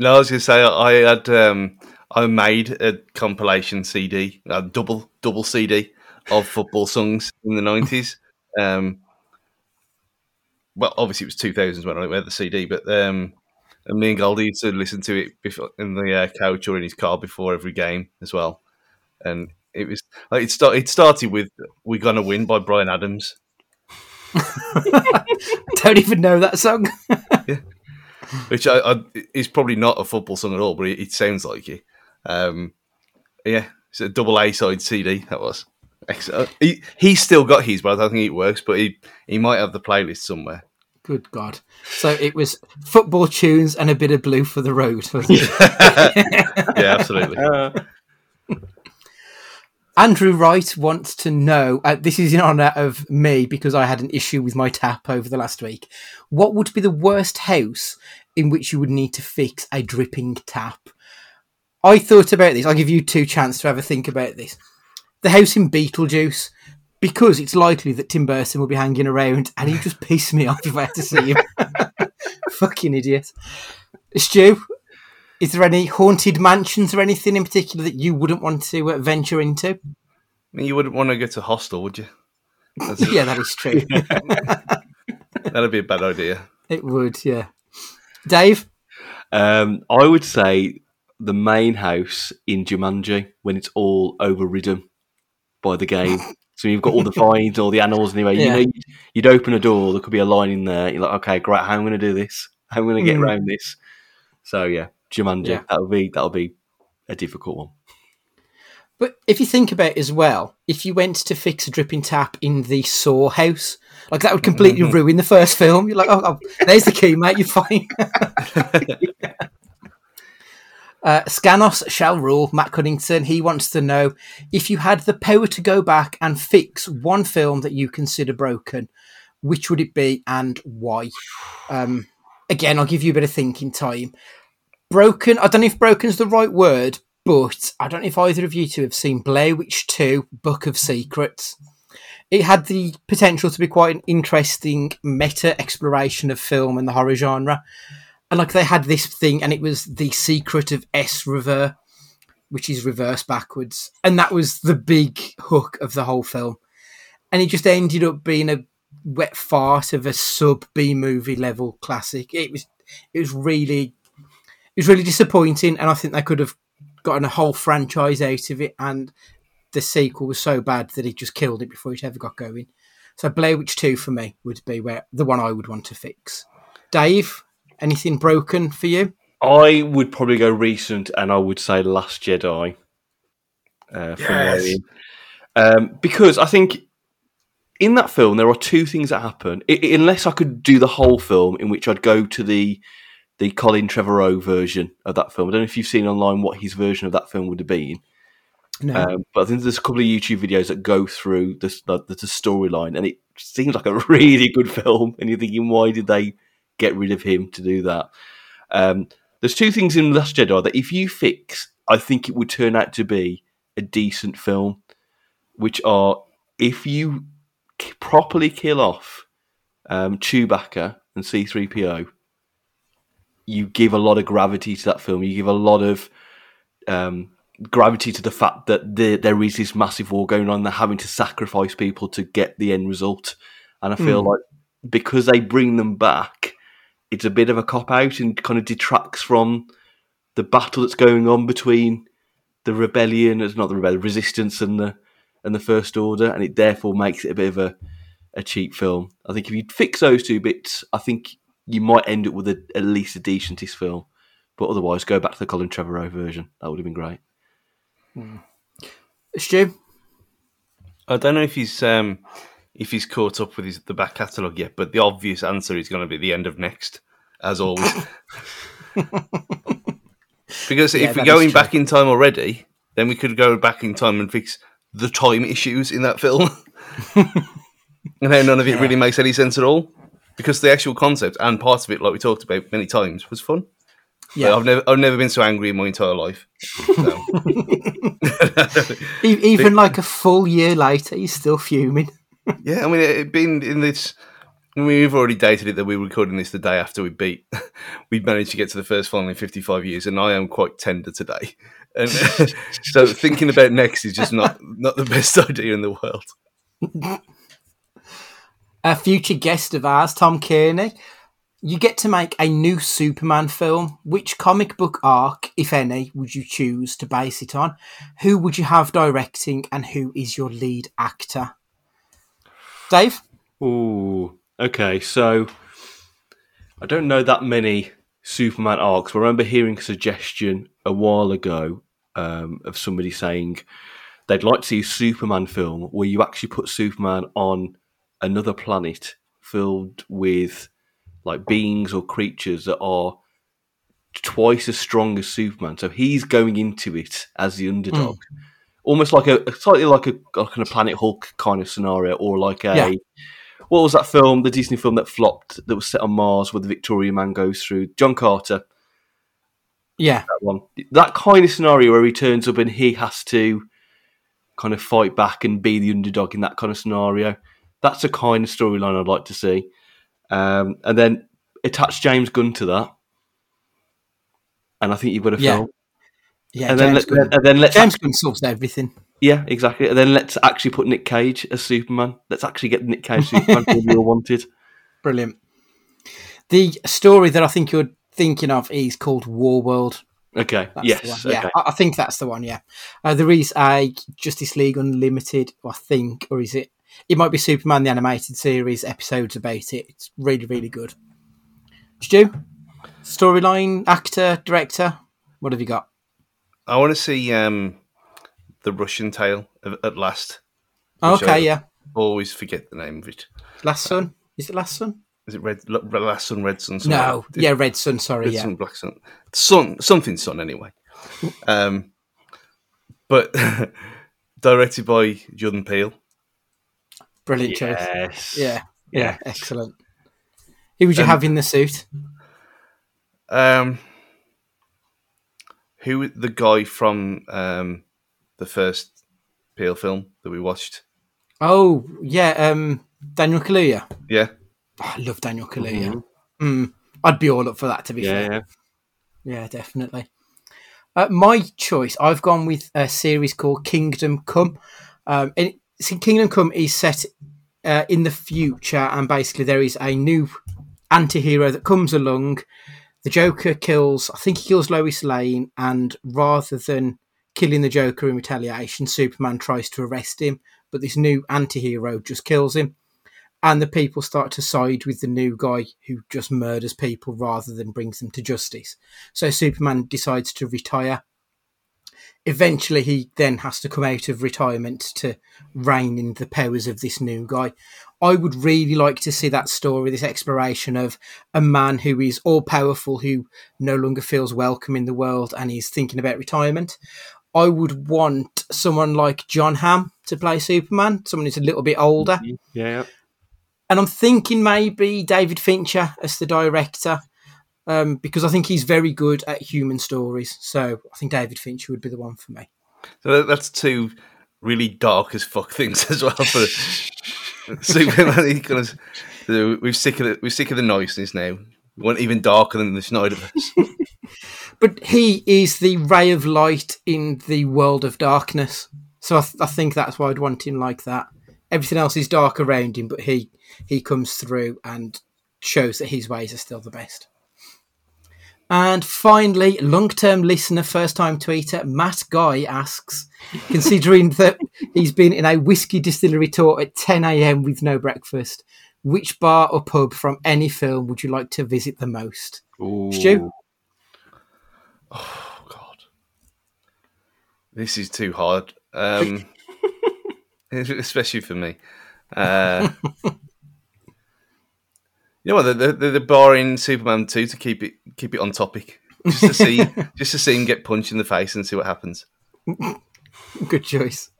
No, I was going to say I had um, I made a compilation CD, a double double CD of football songs in the nineties. Um, well, obviously it was two thousands when I had the CD, but um, and me and Goldie used to listen to it before, in the uh, couch or in his car before every game as well. And it was like it, start, it started with "We're Gonna Win" by Bryan Adams. Don't even know that song. yeah. which I, I, is probably not a football song at all, but it, it sounds like it. Um, yeah, it's a double A side CD. That was. Excellent. He he's still got his, but I don't think it works. But he he might have the playlist somewhere. Good God. So it was football tunes and a bit of blue for the road. was it? Yeah, absolutely. Andrew Wright wants to know uh, this is in honour of me because I had an issue with my tap over the last week. What would be the worst house in which you would need to fix a dripping tap? I thought about this. I'll give you two chances to have a think about this. The house in Beetlejuice, because it's likely that Tim Burton will be hanging around and he'd just piss me off if I had to see him. Fucking idiot. Stu, is there any haunted mansions or anything in particular that you wouldn't want to uh, venture into? I mean, you wouldn't want to go to hostel, would you? That's, yeah, that is true. That'd be a bad idea. it would, yeah. Dave? Um, I would say the main house in Jumanji when it's all overridden by the game. So you've got all the vines, all the animals anyway. Yeah. You know, you'd, you'd open a door, there could be a line in there. You're like, okay, great, how am I going to do this? How am I going to get Mm. around this? So yeah, Jumanji. Yeah. That'll be that'll be a difficult one. But if you think about it as well, if you went to fix a dripping tap in the Saw house, like that would completely ruin the first film. You're like, oh, oh there's the key, mate, you're fine. Uh, Scanos shall rule. Matt Cunnington. He wants to know if you had the power to go back and fix one film that you consider broken, which would it be and why? Um, again, I'll give you a bit of thinking time. Broken. I don't know if broken's the right word, but I don't know if either of you two have seen Blair Witch Two: Book of Secrets. It had the potential to be quite an interesting meta exploration of film and the horror genre and like they had this thing, and it was the secret of Esrever, which is reverse backwards, and that was the big hook of the whole film. And it just ended up being a wet fart of a sub B movie level classic. It was, it was really, was really disappointing, and I think they could have gotten a whole franchise out of it. And the sequel was so bad that it just killed it before it ever got going. So Blair Witch Two for me would be where the one I would want to fix. Dave, Anything broken for you? I would probably go recent, and I would say Last Jedi. Uh, yes. Um, because I think in that film there are two things that happen. I, unless I could do the whole film, in which I'd go to the the Colin Trevorrow version of that film. I don't know if you've seen online what his version of that film would have been. No. Um, but I think there's a couple of YouTube videos that go through the, the, the storyline, and it seems like a really good film. And you're thinking, why did they get rid of him to do that. Um, there's two things in Last Jedi that if you fix, I think it would turn out to be a decent film, which are if you properly kill off um, Chewbacca and C3PO, you give a lot of gravity to that film. You give a lot of um, gravity to the fact that the, there is this massive war going on. They're having to sacrifice people to get the end result. And I feel mm. like because they bring them back, it's a bit of a cop out and kind of detracts from the battle that's going on between the rebellion, it's not the rebellion, resistance and the and the first order, and it therefore makes it a bit of a, a cheap film. I think if you fix those two bits, I think you might end up with a, at least a decentest film. But otherwise, go back to the Colin Trevorrow version. That would have been great. Hmm. Stu, I don't know if he's um, if he's caught up with his the back catalogue yet, but the obvious answer is going to be the end of Tenet, as always. because yeah, if we're going back in time already, then we could go back in time and fix the time issues in that film. and then none of it yeah. really makes any sense at all. Because the actual concept and part of it, like we talked about many times, was fun. Yeah, I've never I've never been so angry in my entire life. So. Even like a full year later, he's still fuming yeah, I mean, it been in this. I mean, we've already dated it that we were recording this the day after we beat. we managed to get to the first final in 55 years, and I am quite tender today. And so thinking about Tenet is just not not the best idea in the world. A future guest of ours, Tom Kearney. You get to make a new Superman film. Which comic book arc, if any, would you choose to base it on? Who would you have directing, and who is your lead actor? Dave? Ooh, okay. So I don't know that many Superman arcs. I remember hearing a suggestion a while ago um, of somebody saying they'd like to see a Superman film where you actually put Superman on another planet filled with like beings or creatures that are twice as strong as Superman. So he's going into it as the underdog. Mm almost like a slightly like a kind of Planet Hulk kind of scenario, or like a yeah. what was that film, the Disney film that flopped that was set on Mars, where the Victoria Man goes through John Carter. Yeah, that one. That kind of scenario where he turns up and he has to kind of fight back and be the underdog in that kind of scenario. That's a kind of storyline I'd like to see. Um, and then attach James Gunn to that, and I think you've got a yeah. film. Yeah, and James then, let, and then let's James Gunn solves everything. Yeah, exactly. And then let's actually put Nick Cage as Superman. Let's actually get Nick Cage Superman we all wanted. Brilliant. The story that I think you're thinking of is called War World. Okay. That's yes. Yeah, I, I, think that's the one. Yeah. Uh, there is a Justice League Unlimited, I think, or is it? It might be Superman the animated series episodes about it. It's really, really good. Stu, storyline, actor, director. What have you got? I want to see um, the Russian tale at last. Okay, I yeah. Always forget the name of it. Last Sun is it Last Sun? Is it Red Last Sun, Red Son? No, yeah, Red Son. Sorry, Red yeah, Sun, Black Sun, Sun, something Sun. Anyway, Um, but directed by Jordan Peele. Brilliant choice. Yes. Yeah, yeah, excellent. Who would you Um, have in the suit? Um, who the guy from um, the first Peele film that we watched? Oh, yeah, um, Daniel Kaluuya. Yeah, Oh, I love Daniel Kaluuya. Mm, I'd be all up for that, to be Yeah, fair. yeah. Yeah, definitely. Uh, my choice, I've gone with a series called Kingdom Come. Um, and see, Kingdom Come is set uh, in the future, and basically there is a new anti-hero that comes along. The Joker kills, I think he kills Lois Lane, and rather than killing the Joker in retaliation, Superman tries to arrest him, but this new anti-hero just kills him. And the people start to side with the new guy who just murders people rather than brings them to justice. So Superman decides to retire. Eventually, he then has to come out of retirement to reign in the powers of this new guy. I would really like to see that story, this exploration of a man who is all powerful, who no longer feels welcome in the world and is thinking about retirement. I would want someone like Jon Hamm to play Superman, someone who's a little bit older. Mm-hmm. Yeah. And I'm thinking maybe David Fincher as the director, um, because I think he's very good at human stories. So I think David Fincher would be the one for me. so that's two really dark as fuck things as well for Superman. He kind of, we're sick of the, we're sick of the noises now. We want even darker than the Snyderverse. But he is the ray of light in the world of darkness. So I, th- I think that's why I'd want him like that. Everything else is dark around him, but he he comes through and shows that his ways are still the best. And finally, long term listener, first time tweeter, Matt Guy asks, considering that he's been in a whiskey distillery tour at 10 a.m. with no breakfast, which bar or pub from any film would you like to visit the most? Ooh. Stu? Oh God, this is too hard, um, especially for me. Uh, you know what? The, the, the bar in Superman two to keep it keep it on topic, just to see just to see him get punched in the face and see what happens. Good choice.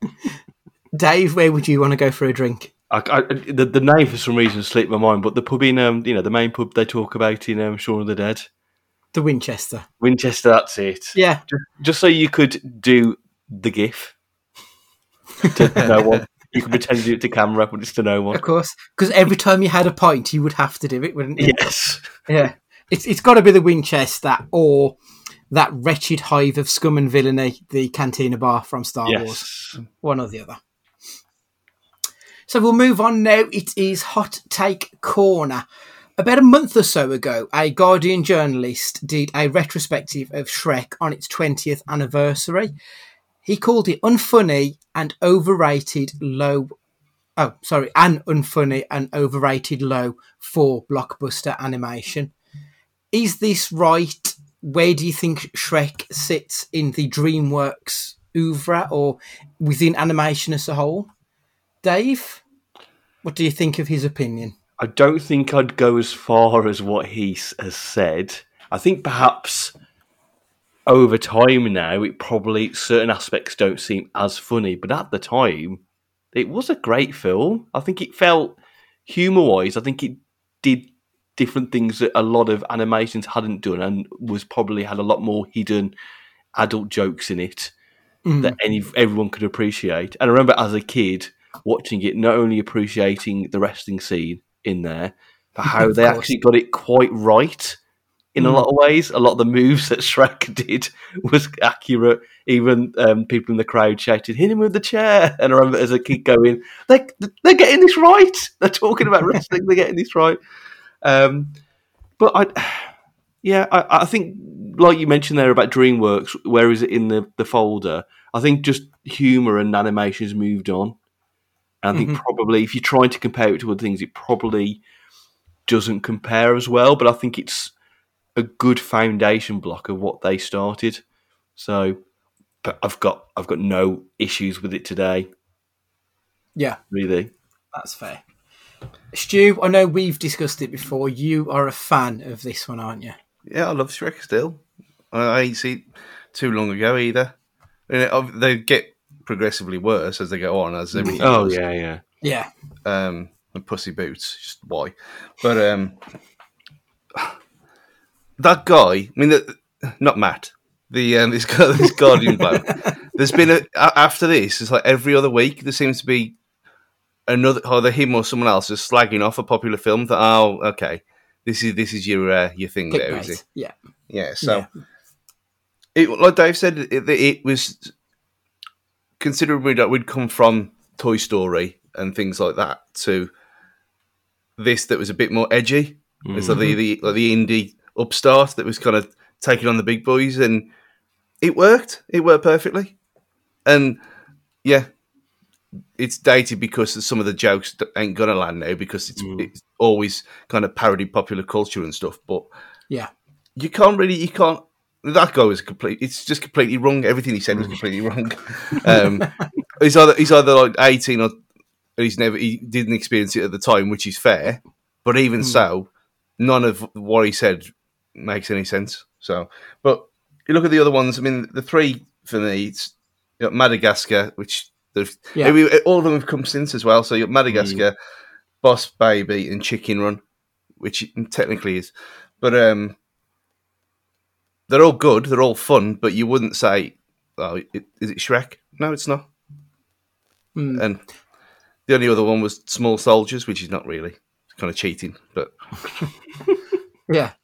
Dave, where would you want to go for a drink? I, I, the, the name for some reason slipped my mind, but the pub in um, you know, the main pub they talk about in um, Shaun of the Dead, The Winchester. Winchester. That's it. Yeah, Just so you could do the GIF to no one. You could pretend to do it to camera, but it's to no one. of course. Because every time you had a pint, you would have to do it, wouldn't you? Yes. Yeah. It's it's got to be the Winchester or that wretched hive of scum and villainy, the Cantina Bar from Star Wars. One or the other. So we'll move on now. It is Hot Take Corner. About a month or so ago, a Guardian journalist did a retrospective of Shrek on its 20th anniversary. He called it unfunny and overrated low. Oh, sorry, an unfunny and overrated low for blockbuster animation. Is this right? Where do you think Shrek sits in the DreamWorks oeuvre or within animation as a whole? Dave, what do you think of his opinion? I don't think I'd go as far as what he has said. I think perhaps over time now, it probably certain aspects don't seem as funny, but at the time, it was a great film. I think it felt humor wise. I think it did different things that a lot of animations hadn't done, and was probably had a lot more hidden adult jokes in it mm. that any everyone could appreciate. And I remember as a kid watching it, not only appreciating the wrestling scene in there, but how they actually got it quite right in a lot of ways. A lot of the moves that Shrek did was accurate. Even um, people in the crowd shouted, "Hit him with the chair!" And I remember as a kid going, "They they're getting this right. They're talking about wrestling. They're getting this right." Um, but I, yeah, I, I think like you mentioned there about DreamWorks, where is it in the, the folder? I think just humour and animation has moved on. And I think probably if you're trying to compare it to other things, it probably doesn't compare as well. But I think it's a good foundation block of what they started. So, but I've got I've got no issues with it today, Yeah, really. that's fair. Stu, I know we've discussed it before. You are a fan of this one, aren't you? Yeah, I love Shrek still. I, I see too long ago either. And it- they get progressively worse as they go on, as everything. Oh does. yeah, yeah. Yeah. um, and Pussy Boots. Just why? But um, that guy. I mean, the, not Matt. The um, this guy, this Guardian bloke. There's been a, a- after this. It's like every other week there seems to be another either him or someone else is slagging off a popular film. That oh, okay, this is this is your uh, your thing there, is Clickbait. it? Yeah. Yeah. So, it, like Dave said, it, it was considering that we'd come from Toy Story and things like that to this that was a bit more edgy. It's like the the, like the indie upstart that was kind of taking on the big boys, and it worked. It worked perfectly, and yeah. It's dated because some of the jokes ain't gonna land now because it's, it's always kind of parody popular culture and stuff. But Yeah. you can't really you can't that guy was complete it's just completely wrong everything he said was completely wrong um he's either he's either like 18 or he's never he didn't experience it at the time which is fair but even so none of what he said makes any sense so but you look at the other ones i mean the three for me it's you got madagascar which they've Yeah. all of them have come since as well so you got madagascar boss baby and chicken run which technically is but um they're all good. They're all fun, but you wouldn't say, "Oh, it, is it Shrek?" No, it's not. Mm. And the only other one was Small Soldiers, which is not really. Kind of cheating, but Yeah.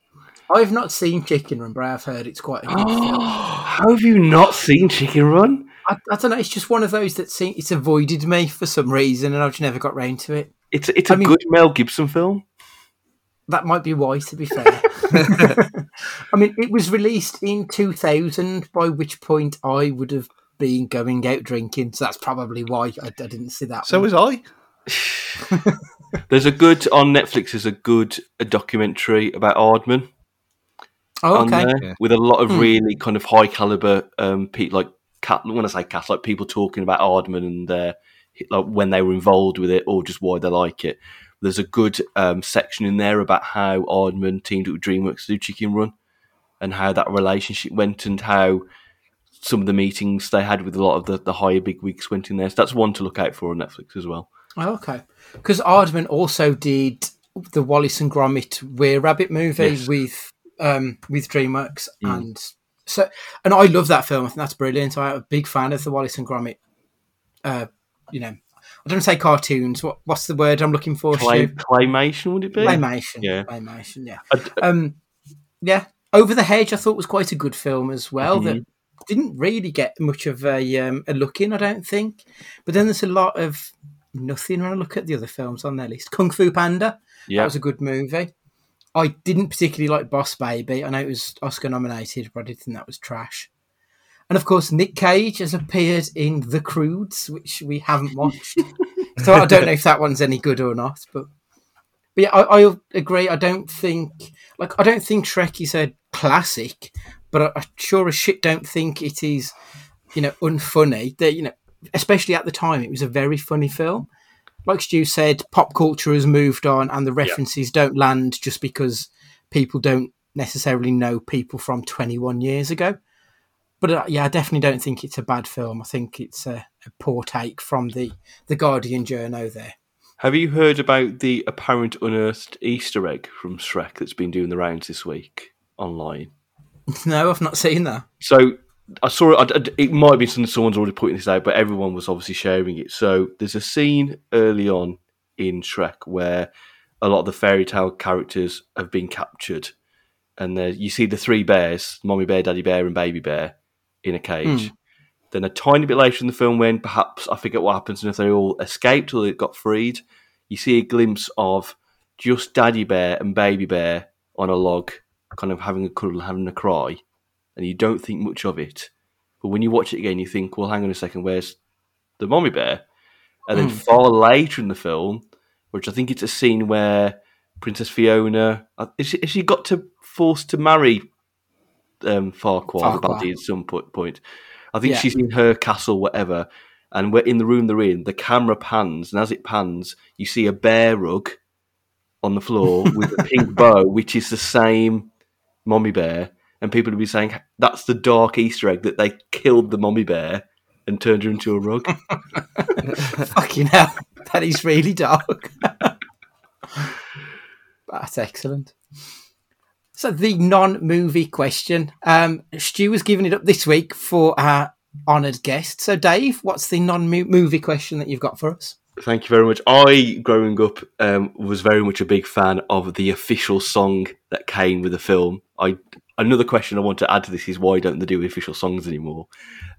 I've not seen Chicken Run, but I've heard it's quite a good film. How have you not seen Chicken Run? I, I don't know. It's just one of those that seem, it's avoided me for some reason, and I've just never got round to it. It's it's a I mean- good Mel Gibson film. That might be why, to be fair. I mean, it was released in 2000, by which point I would have been going out drinking, so that's probably why I, I didn't see that. so one. was I. There's a good on Netflix. There's a good a documentary about Aardman oh, okay. there with a lot of Hmm. really kind of high caliber um, people like cat. When I say cats, like people talking about Aardman and uh, like when they were involved with it or just why they like it. There's a good um, section in there about how Aardman teamed up with DreamWorks to do Chicken Run and how that relationship went and how some of the meetings they had with a lot of the, the higher big wigs went in there. So that's one to look out for on Netflix as well. Oh, okay. Because Aardman also did the Wallace and Gromit Were-Rabbit movie Yes. with um, with DreamWorks, Mm. and so and I love that film. I think that's brilliant. I'm a big fan of the Wallace and Gromit. Uh, you know, I don't say cartoons. What what's the word I'm looking for? Clay, claymation would it be? Claymation. Yeah. Claymation. Yeah. D- Um, yeah. Over the Hedge, I thought was quite a good film as well. That Mm-hmm. didn't really get much of a um, a look in, I don't think. But then there's a lot of nothing when I look at the other films on their list. Kung Fu Panda, Yeah. that was a good movie. I didn't particularly like Boss Baby. I know it was Oscar nominated, but I did think that was trash. And of course, Nick Cage has appeared in The Croods, which we haven't watched. so I don't know if that one's any good or not. But, but yeah, I, I agree. I don't think like I don't think Shrek is a classic, but I, I sure as shit don't think it is, you know, unfunny. That you know, especially at the time, it was a very funny film. Like Stu said, pop culture has moved on, and the references don't land just because people don't necessarily know people from 21 years ago. But uh, yeah, I definitely don't think it's a bad film. I think it's a, a poor take from the the Guardian journo there. Have you heard about the apparent unearthed Easter egg from Shrek that's been doing the rounds this week online? No, I've not seen that. So I saw it. I- It might be something someone's already putting this out, but everyone was obviously sharing it. So there's a scene early on in Shrek where a lot of the fairy tale characters have been captured, and there you see the three bears: mommy bear, daddy bear, and baby bear, in a cage. Hmm. Then a tiny bit later in the film, when perhaps I forget what happens, and if they all escaped or they got freed, you see a glimpse of just daddy bear and baby bear on a log, kind of having a cuddle, having a cry and you don't think much of it. But when you watch it again, you think, well, hang on a second, where's the mommy bear? And then far later in the film, which I think it's a scene where Princess Fiona uh, is she, has she got to forced to marry um, Farquaad. baddie, at some point. I think Yeah. she's in her castle, whatever. And we're in the room they're in. The camera pans, and as it pans, you see a bear rug on the floor with a pink bow, which is the same mommy bear. And people would be saying that's the dark Easter egg that they killed the mummy bear and turned her into a rug. Fucking hell, that is really dark. That's excellent. So the non-movie question, um, Stu was giving it up this week for our honoured guest. So Dave, what's the non-movie question that you've got for us? Thank you very much. I, growing up, um, was very much a big fan of the official song that came with the film. I another question I want to add to this is why don't they do official songs anymore?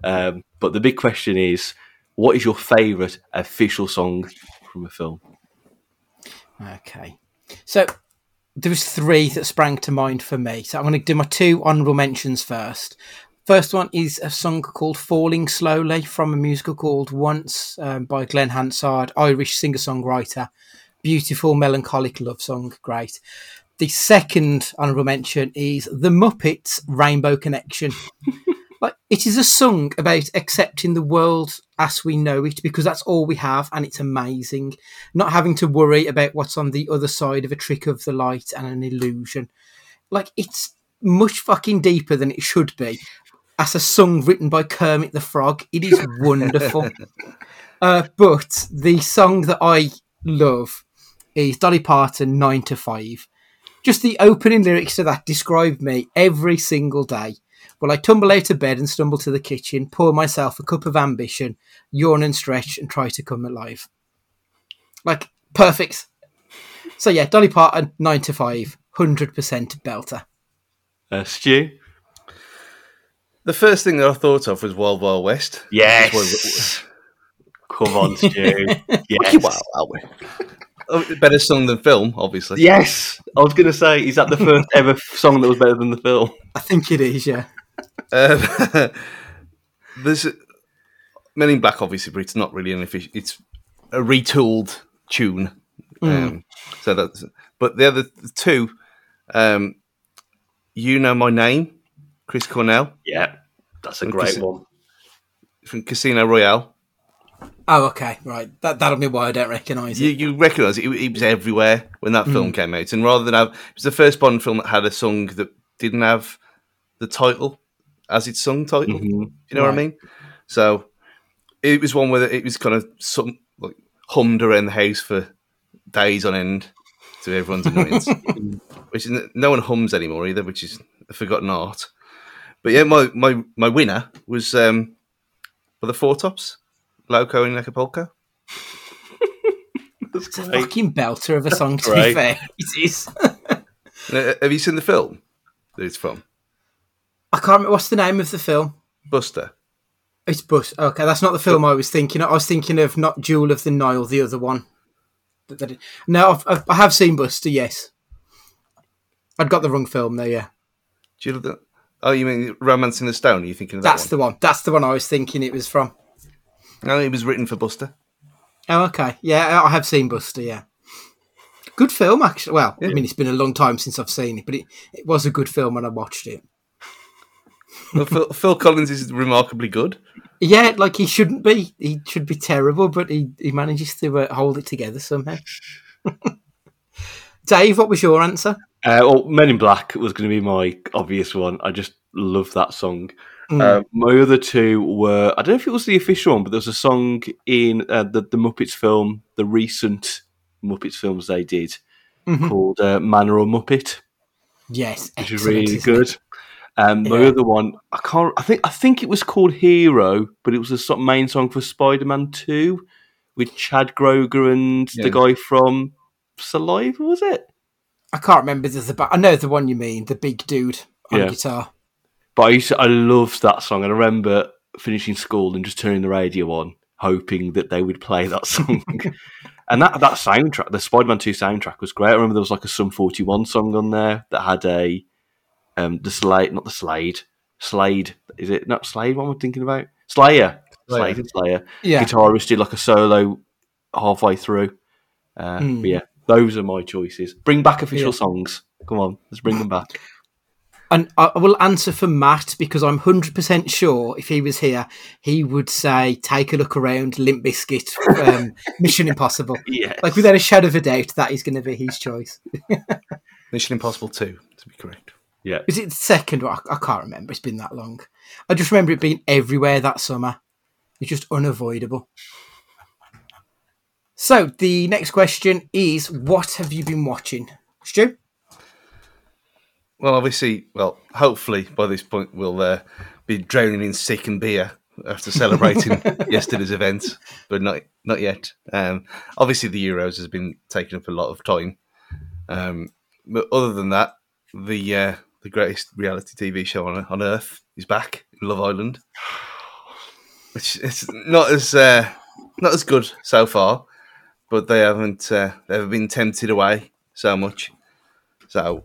Um, but the big question is, what is your favourite official song from a film? Okay, so there was three that sprang to mind for me. So I'm going to do my two honourable mentions first. First one is a song called Falling Slowly from a musical called Once um, by Glen Hansard, Irish singer songwriter. Beautiful, melancholic love song. Great. The second honourable mention is The Muppets Rainbow Connection. like it is a song about accepting the world as we know it because that's all we have and it's amazing. Not having to worry about what's on the other side of a trick of the light and an illusion. Like it's much fucking deeper than it should be as a song written by Kermit the Frog. It is wonderful. uh, but the song that I love is Dolly Parton, 9 to 5. Just the opening lyrics to that describe me every single day. Well, I tumble out of bed and stumble to the kitchen, pour myself a cup of ambition, yawn and stretch, and try to come alive. Like, perfect. So, yeah, Dolly Parton, 9 to 5, 100% belter. Uh, Stu? The first thing that I thought of was Wild Wild West. Yes. Come on, Stu. yes. Wild Wild West. Oh, Better song than film, obviously. Yes. I was going to say, is that the first ever song that was better than the film? I think it is, yeah. Um, there's Men in Black, obviously, but it's not really an official. It's a retooled tune. Um, so that's. But the other two, um, you know my name, Chris Cornell Yeah. That's a great Cas- one. from Casino Royale. Oh, okay, right. That that'll be why I don't recognise You, it. you recognise it, it was everywhere when that film came out, and rather than have it was the first Bond film that had a song that didn't have the title as its song title. Mhm. You know what I mean? So it was one where it was kind of some like hummed around the house for days on end to everyone's annoyance. which is, no one hums anymore either, which is a forgotten art. But yeah, my my, my winner was um, for the Four Tops, Loco in Acapulco. It's a fucking belter of a song, to Right. be fair. It is. Uh, have you seen the film that it's from? I can't remember what's the name of the film. Buster. It's Buster. Okay, that's not the film I was thinking. of. I was thinking of not Jewel of the Nile, the other one. That- that- No, I've, I've, I have seen Buster. Yes, I'd got the wrong film there. Yeah, Do you know the, oh, you mean Romancing the Stone? Are you thinking of that that's the one. That's the one I was thinking it was from. The No, it was written for Buster. Oh, okay. Yeah, I have seen Buster. Yeah, good film actually. Well, I mean, it's been a long time since I've seen it, but it, it was a good film when I watched it. Well, Phil, Phil Collins is remarkably good. Yeah, like he shouldn't be. He should be terrible, but he, he manages to uh, hold it together somehow. Dave, what was your answer? Uh, well, Men in Black was going to be my obvious one. I just love that song. Uh, my other two were I don't know if it was the official one, but there was a song in uh, the the Muppets film, the recent Muppets films they did, called uh, Man or Muppet, Yes, which is really good. Um, my Yeah. other one, I can't. I think I think it was called Hero, but it was the main song for Spider Man Two, with Chad Kroeger and Yeah. the guy from Saliva. Was it? I can't remember the, the. I know the one you mean, the big dude on Yeah. guitar. But I used to, I loved that song, and I remember finishing school and just turning the radio on, hoping that they would play that song. and that that soundtrack, the Spider-Man Two soundtrack, was great. I remember there was like a Sum Forty One song on there that had a um the Slade, not the Slade, Slade. Is it not Slade? What am I thinking about? Slayer, Slayer. Slade Slayer. Yeah, Guitarist did like a solo halfway through. Uh. But yeah, those are my choices. Bring back official Yeah. songs. Come on, let's bring them back. And I will answer for Matt because I'm hundred percent sure if he was here, he would say, "Take a look around, Limp Bizkit, um, Mission Impossible." Yeah, Like without a shadow of a doubt, that is going to be his choice. Mission Impossible 2, to be correct. Yeah. Is it the second? one? I, I can't remember. It's been that long. I just remember it being everywhere that summer. It's just unavoidable. So the next question is: What have you been watching, Stu? Well, obviously, well, hopefully by this point we'll uh, be drowning in sick and beer after celebrating yesterday's event, but not not yet. Um, obviously, the Euros has been taking up a lot of time. Um, but other than that, the uh, the greatest reality TV show on on earth is back, Love Island. Which it's not as uh, not as good so far, but they haven't uh, they haven't been tempted away so much. So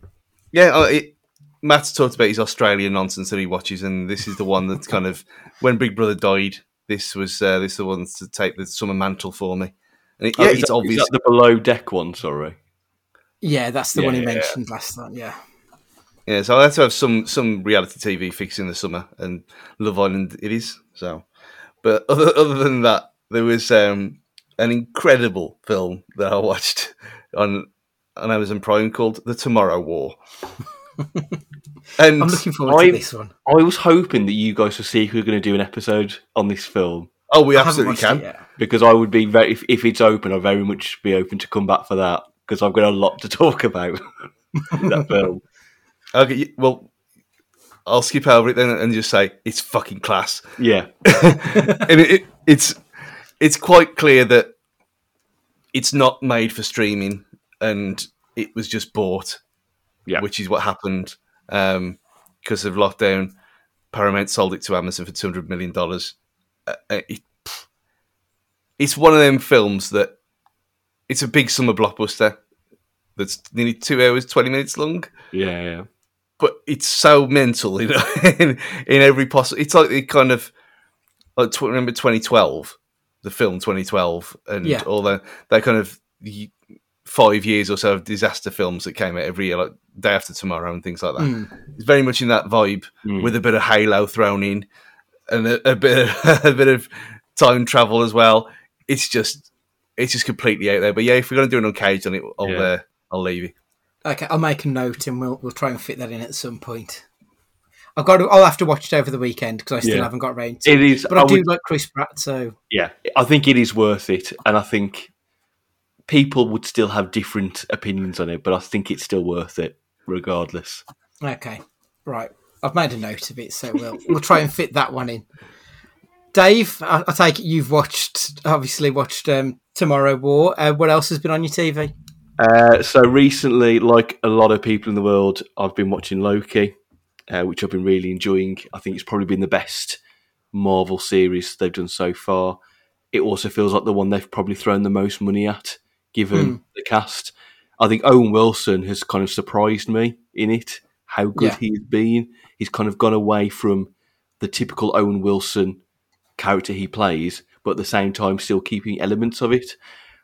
yeah, uh, it, Matt's talked about his Australian nonsense that he watches, and this is the one that's kind of when Big Brother died. This was uh, this is the one to take the summer mantle for me. And it, Oh, yeah, is it's that- obvious. Is that the below deck one? Sorry. Yeah, that's the Yeah, one he yeah, yeah. mentioned last time. Yeah. Yeah, so I had to have some some reality TV fix in the summer, and Love Island it is. So, but other other than that, there was um, an incredible film that I watched on on Amazon Prime called The Tomorrow War. and I'm looking forward I- to this one. I was hoping that you guys would see if we were going to do an episode on this film oh, we I absolutely can. it because I would be very if, if it's open, I'd very much be open to come back for that because I've got a lot to talk about that film. Okay, well, I'll skip over it then and just say it's fucking class. Yeah, and it, it, it's it's quite clear that it's not made for streaming, and it was just bought. Yeah. which is what happened um, because of lockdown. Paramount sold it to Amazon for two hundred million dollars. Uh, uh, it, it's one of them films that it's a big summer blockbuster that's nearly two hours twenty minutes long yeah, yeah. but it's so mental, you know, in, in every possible. It's like the kind of like remember 2012, the film 2012, and Yeah. all the that kind of y- five years or so of disaster films that came out every year, like Day After Tomorrow and things like that. Mm. It's very much in that vibe Mm. with a bit of Halo thrown in and a, a bit of, a bit of time travel as well. It's just it's just completely out there. But yeah, if we're gonna do an uncaged on it, I'll Yeah. uh, I'll leave you. Okay, I'll make a note and we'll we'll try and fit that in at some point. I've got to, I'll have to watch it over the weekend because I still Yeah. haven't got round to It is. But I, I do would- like Chris Pratt, so yeah, I think it is worth it, and I think people would still have different opinions on it, but I think it's still worth it, regardless. okay, right. I've made a note of it, so we'll we'll try and fit that one in. Dave, I, I take it you've watched, obviously watched um, Tomorrow War. Uh, what else has been on your TV? Uh, so recently, like a lot of people in the world, I've been watching Loki, uh, which I've been really enjoying. I think it's probably been the best Marvel series they've done so far. It also feels like the one they've probably thrown the most money at, given hmm. the cast. I think Owen Wilson has kind of surprised me in it, how good Yeah. he's been. He's kind of gone away from the typical Owen Wilson character he plays, but at the same time still keeping elements of it.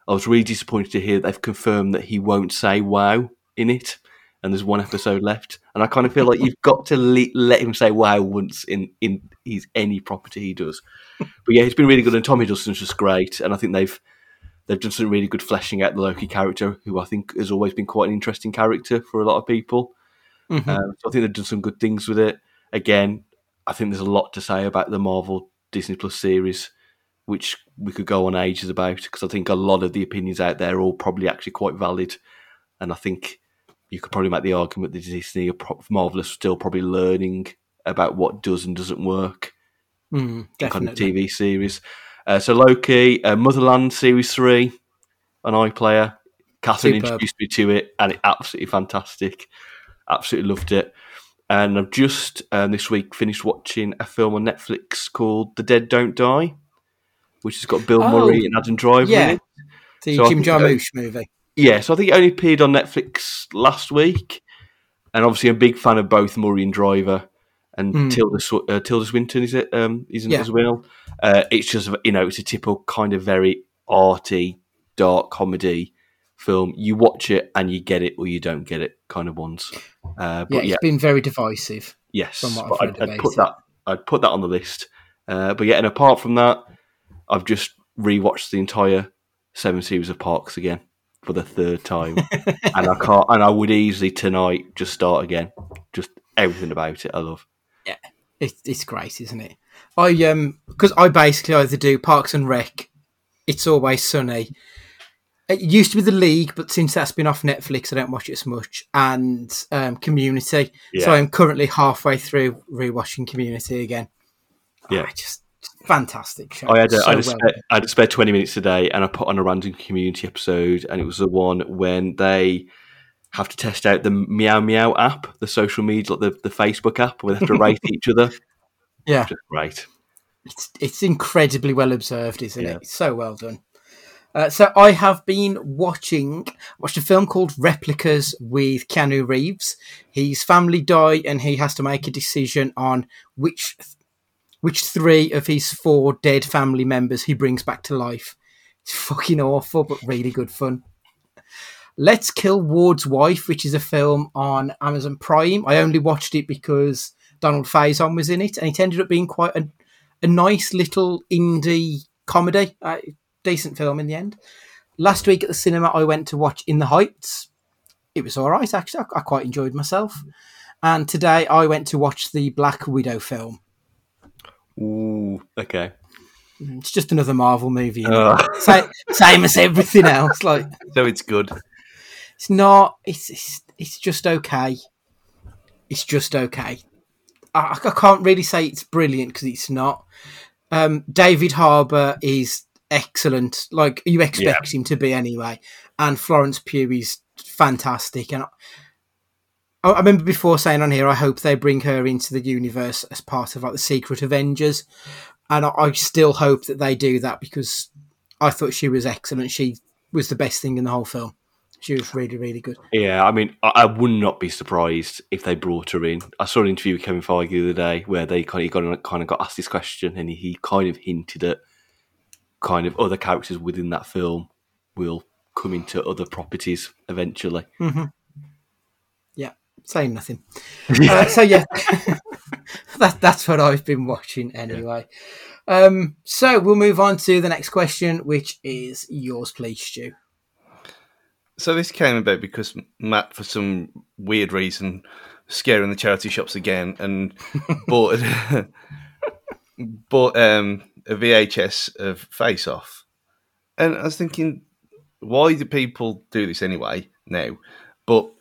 I was really disappointed to hear they've confirmed that he won't say wow in it, and there's one episode left. And I kind of feel like you've got to le- let him say wow once in in his any property he does. But yeah, he's been really good, and Tom Hiddleston's just great. And I think they've they've done some really good fleshing out the Loki character, who I think has always been quite an interesting character for a lot of people. Mhm. Um, so I think they've done some good things with it. Again, I think there's a lot to say about the Marvel Disney Plus series, which we could go on ages about because I think a lot of the opinions out there are all probably actually quite valid, and I think you could probably make the argument that Disney, are Marvel, are still probably learning about what does and doesn't work Mm, in kind of. TV series. Uh, so Loki, uh, Motherland series three, an iPlayer. Catherine Superb. introduced me to it, and it absolutely fantastic. Absolutely loved it. And I've just um, this week finished watching a film on Netflix called The Dead Don't Die, which has got Bill Oh, Murray and Adam Driver yeah. in it. The So Jim Jarmusch movie. Yeah, so I think it only appeared on Netflix last week, and obviously I'm a big fan of both Murray and Driver, and Mm. Tilda Sw- uh, Tilda Swinton is it? Um, isn't Yeah. as well? Uh, it's just you know it's a typical kind of very arty, dark comedy film. You watch it and you get it or you don't get it, kind of ones. Uh, Yeah, but it's yeah, been very divisive. yes, from what I've but I'd, I'd put it. that I'd put that on the list. Uh, but yeah, and apart from that, I've just rewatched the entire seven series of Parks again for the third time, and I can't. And I would easily tonight just start again. Just everything about it. I love. It's it's great, isn't it? I um because I basically either do Parks and Rec, It's Always Sunny. It used to be the League, but since that's been off Netflix, I don't watch it as much. And um, Community, so I'm currently halfway through rewatching Community again. Yeah. Ah, just fantastic show. I had a, So I had a well spare. I had a spare twenty minutes today, and I put on a random community episode, and it was the one when they have to test out the Meow Meow app, the social media, like the, the Facebook app, where they have to rate each other. Yeah, Just great. it's it's incredibly well observed, isn't Yeah. it? It's so well done. Uh, so I have been watching watched a film called Replicas with Keanu Reeves. His family die, and he has to make a decision on which which three of his four dead family members he brings back to life. It's fucking awful, but really good fun. Let's Kill Ward's Wife, which is a film on Amazon Prime. I only watched it because Donald Faison was in it, and it ended up being quite a, a nice little indie comedy. Uh, decent film in the end. Last week at the cinema, I went to watch In the Heights. It was all right, actually. I, I quite enjoyed myself. And today, I went to watch the Black Widow film. Ooh, okay. It's just another Marvel movie. Uh, Sa- same as everything else. Like So it's good. It's not. It's it's, it's just okay. It's just okay. I, I can't really say it's brilliant because it's not. Um, David Harbour is excellent. Like you expect him to be anyway, and Florence Pugh is fantastic. And I, I remember before saying on here, I hope they bring her into the universe as part of like the Secret Avengers, and I, I still hope that they do that because I thought she was excellent. She was the best thing in the whole film. She was really, really good. yeah, I mean, I, I would not be surprised if they brought her in. I saw an interview with Kevin Feige the other day where they kind of got kind of got asked this question, and he kind of hinted at kind of other characters within that film will come into other properties eventually. Yeah, saying nothing. uh, so yeah, that, that's what I've been watching anyway. Um, so we'll move on to the next question, which is yours, please, Stu. So this came about because Matt, for some weird reason, scaring the charity shops again, and bought bought um, a VHS of Face Off, and I was thinking, why do people do this anyway now? But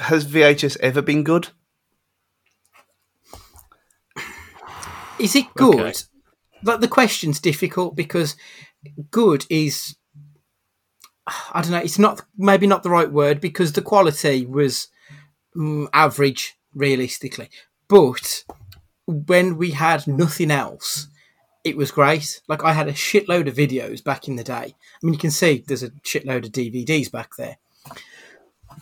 has VHS ever been good? Is it good? Okay. Like the question's difficult because good is I don't know. It's not maybe not the right word because the quality was mm, average realistically, but when we had nothing else, it was great. Like I had a shitload of videos back in the day. I mean, you can see there's a shitload of DVDs back there.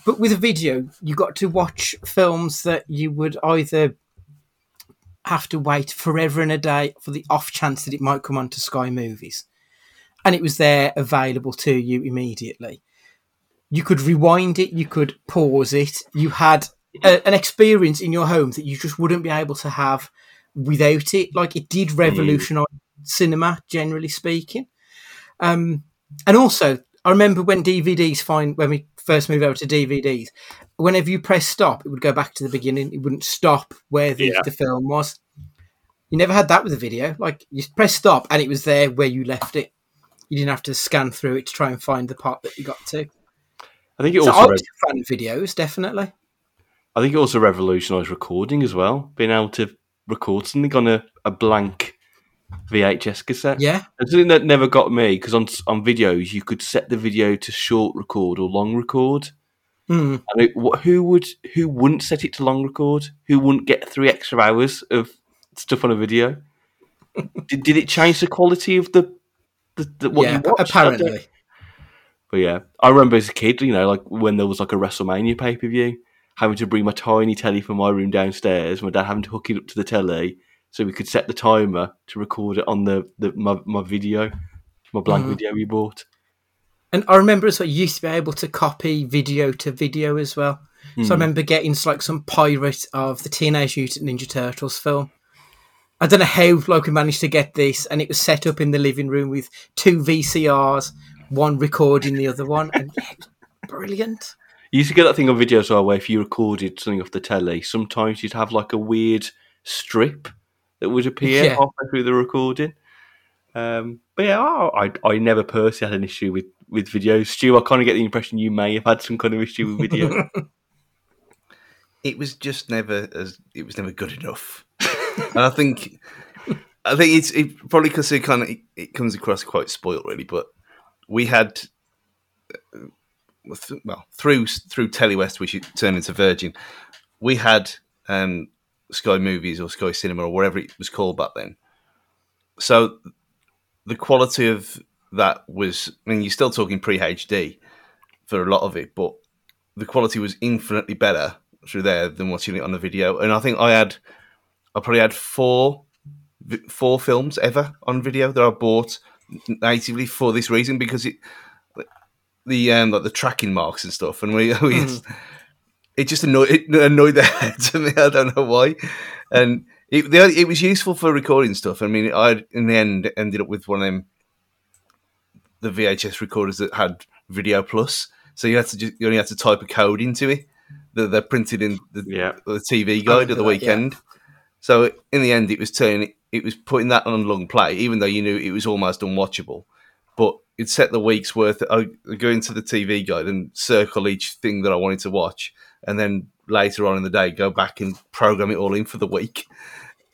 But with a video, you got to watch films that you would either have to wait forever and a day for the off chance that it might come onto Sky Movies. And it was there available to you immediately. You could rewind it, you could pause it. You had a, an experience in your home that you just wouldn't be able to have without it. Like it did revolutionize cinema, generally speaking. Um, and also, I remember when DVDs find when we first moved over to DVDs, whenever you press stop, it would go back to the beginning. It wouldn't stop where the, Yeah. the film was. You never had that with a video. Like you press stop and it was there where you left it. You didn't have to scan through it to try and find the part that you got to. I think it So also I rev- was a fan videos, definitely. I think it also revolutionised recording as well, being able to record something on a, a blank VHS cassette. Yeah. And something that never got me because on on videos you could set the video to short record or long record. Hmm. And it, who would who wouldn't set it to long record? Who wouldn't get three extra hours of stuff on a video? did, did it change the quality of the, the, the what yeah, you watched? apparently. But yeah, I remember as a kid, you know, like when there was like a WrestleMania pay per view, having to bring my tiny telly from my room downstairs, my dad having to hook it up to the telly so we could set the timer to record it on the, the my, my video, my blank Mhm. video we bought. And I remember as well, you used to be able to copy video to video as well. So I Hmm. remember getting like some pirate of the Teenage Mutant Ninja Turtles film. I don't know how like we managed to get this, and it was set up in the living room with two VCRs, one recording the other one, and yeah, brilliant. You used to get that thing on video as well, where if you recorded something off the telly, sometimes you'd have like a weird strip that would appear Yeah. halfway through the recording. Um, but yeah, I, I I never personally had an issue with with videos. Stu, I kind of get the impression you may have had some kind of issue with video. it was just never as it was never good enough. And I think I think it's it, probably because it kind of it, it comes across quite spoiled, really. But we had uh, well through through Telewest, which turned into Virgin. We had um, Sky Movies or Sky Cinema or whatever it was called back then. So the quality of that was, I mean, you're still talking pre HD for a lot of it, but the quality was infinitely better through there than watching it on the video. And I think I had, I probably had four, four films ever on video that I bought natively for this reason because it, the um, like the tracking marks and stuff, and we, we it just annoyed it annoyed the head to me. I don't know why, and it the, it was useful for recording stuff. I mean, I in the end ended up with one of them the VHS recorders that had Video Plus, so you had to just, you only had to type a code into it that they're printed in the, Yeah. the TV guide at the that, yeah. So in the end, it was turning it was putting that on long play, even though you knew it was almost unwatchable. But it set the week's worth. I would go into the TV guide and circle each thing that I wanted to watch, and then later on in the day go back and program it all in for the week.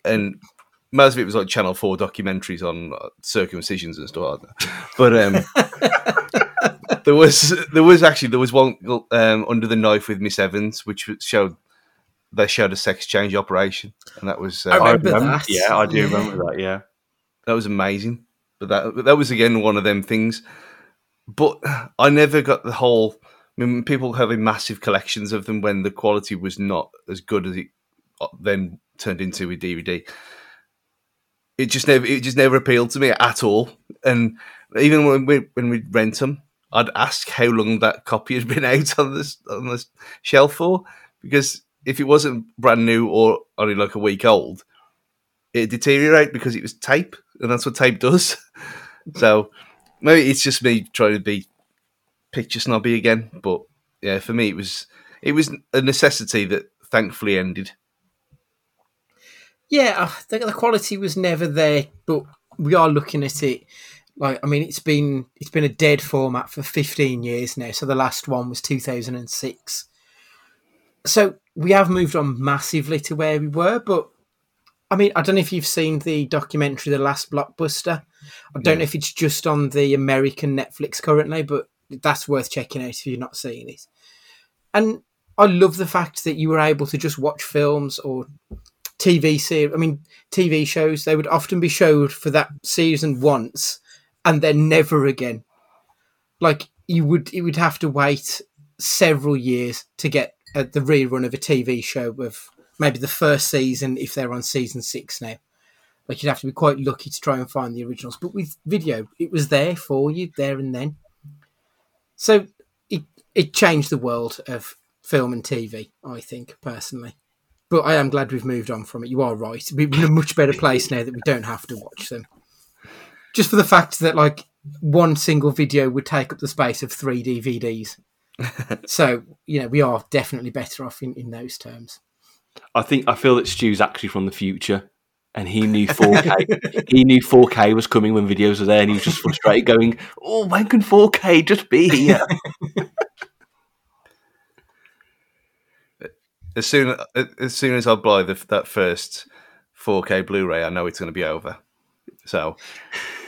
And most of it was like Channel Four documentaries on uh, circumcisions and stuff like that. But um, there was there was actually there was one um, under the knife with Miss Evans, which showed they showed a sex change operation, and that was uh, I remember that. Yeah, I do Yeah. remember that. Yeah. that was amazing. But that that was again one of them things. But I never got the whole. I mean, people having massive collections of them when the quality was not as good as it uh, then turned into with DVD. It just never it just never appealed to me at all. And even when we when we rent them, I'd ask how long that copy had been out on this on this shelf for, because if it wasn't brand new or only like a week old, it deteriorate because it was tape, and that's what tape does. so maybe it's just me trying to be picture snobby again, but yeah, for me it was it was a necessity that thankfully ended. Yeah, uh, the, the quality was never there, but we are looking at it. Like, I mean, it's been it's been a dead format for 15 years now. So the last one was 2006. So we have moved on massively to where we were, but I mean, I don't know if you've seen the documentary, The Last Blockbuster. I don't know if it's just on the American Netflix currently, but that's worth checking out if you're not seeing it. And I love the fact that you were able to just watch films or TV series. I mean, TV shows. They would often be showed for that season once, and then never again. Like you would, you would have to wait several years to get uh, the rerun of a TV show of maybe the first season if they're on season six now. Like you'd have to be quite lucky to try and find the originals. But with video, it was there for you there and then. So it it changed the world of film and TV. I think personally. But I am glad we've moved on from it. You are right. We're in a much better place now that we don't have to watch them. Just for the fact that like one single video would take up the space of three DVDs. so, you know, we are definitely better off in, in those terms. I think I feel that Stu's actually from the future, and he knew 4K. he knew 4K was coming when videos were there, and he was just frustrated, going, "Oh, when can 4K just be here?" As soon as soon as I buy the, that first 4K Blu-ray, I know it's going to be over. So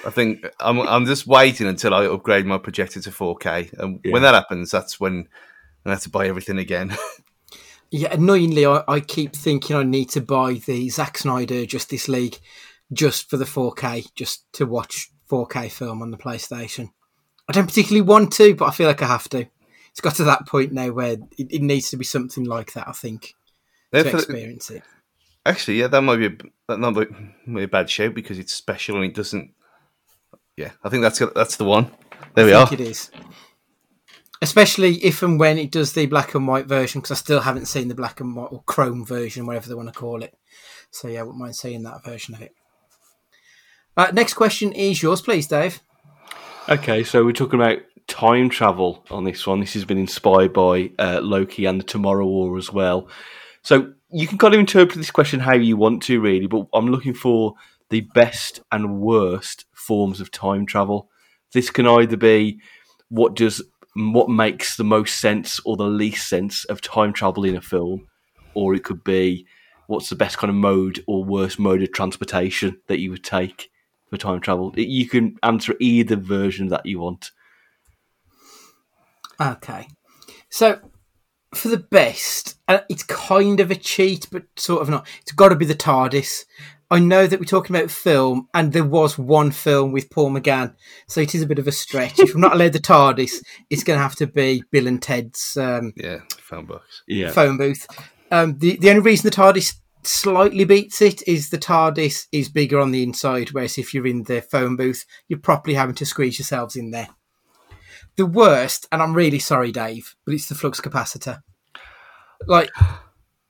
I think I'm I'm just waiting until I upgrade my projector to 4K, and when that happens, that's when I have to buy everything again. Yeah, annoyingly, I, I keep thinking I need to buy the Zack Snyder Justice League just for the 4K, just to watch 4K film on the PlayStation. I don't particularly want to, but I feel like I have to. It's got to that point now where it, it needs to be something like that, I think, Yeah, to for the- experience it. Actually, yeah, that might be a, that might be a bad show because it's special and it doesn't. Yeah, I think that's that's the one. There we I are. it is. Especially if and when it does the black and white version, because I still haven't seen the black and white or chrome version, whatever they want to call it. So yeah, I wouldn't mind seeing that version of it. Uh, next question is yours, please, Dave. okay, so we're talking about time travel on this one. This has been inspired by uh, Loki and the Tomorrow War as well. So you can kind of interpret this question how you want to, really. But I'm looking for the best and worst forms of time travel. This can either be what does what makes the most sense or the least sense of time travel in a film, or it could be what's the best kind of mode or worst mode of transportation that you would take for time travel. You can answer either version that you want. Okay. So for the best, uh, it's kind of a cheat, but sort of not. It's got to be the TARDIS. I know that we're talking about film, and there was one film with Paul McGann, so it is a bit of a stretch. if I'm not allowed the TARDIS, it's going to have to be Bill and Ted's um, Yeah, phone box. Yeah. phone booth. Um, the the only reason the TARDIS slightly beats it is the TARDIS is bigger on the inside, whereas if you're in the phone booth, you're properly having to squeeze yourselves in there. The worst, and I'm really sorry, Dave, but it's the flux capacitor. Like,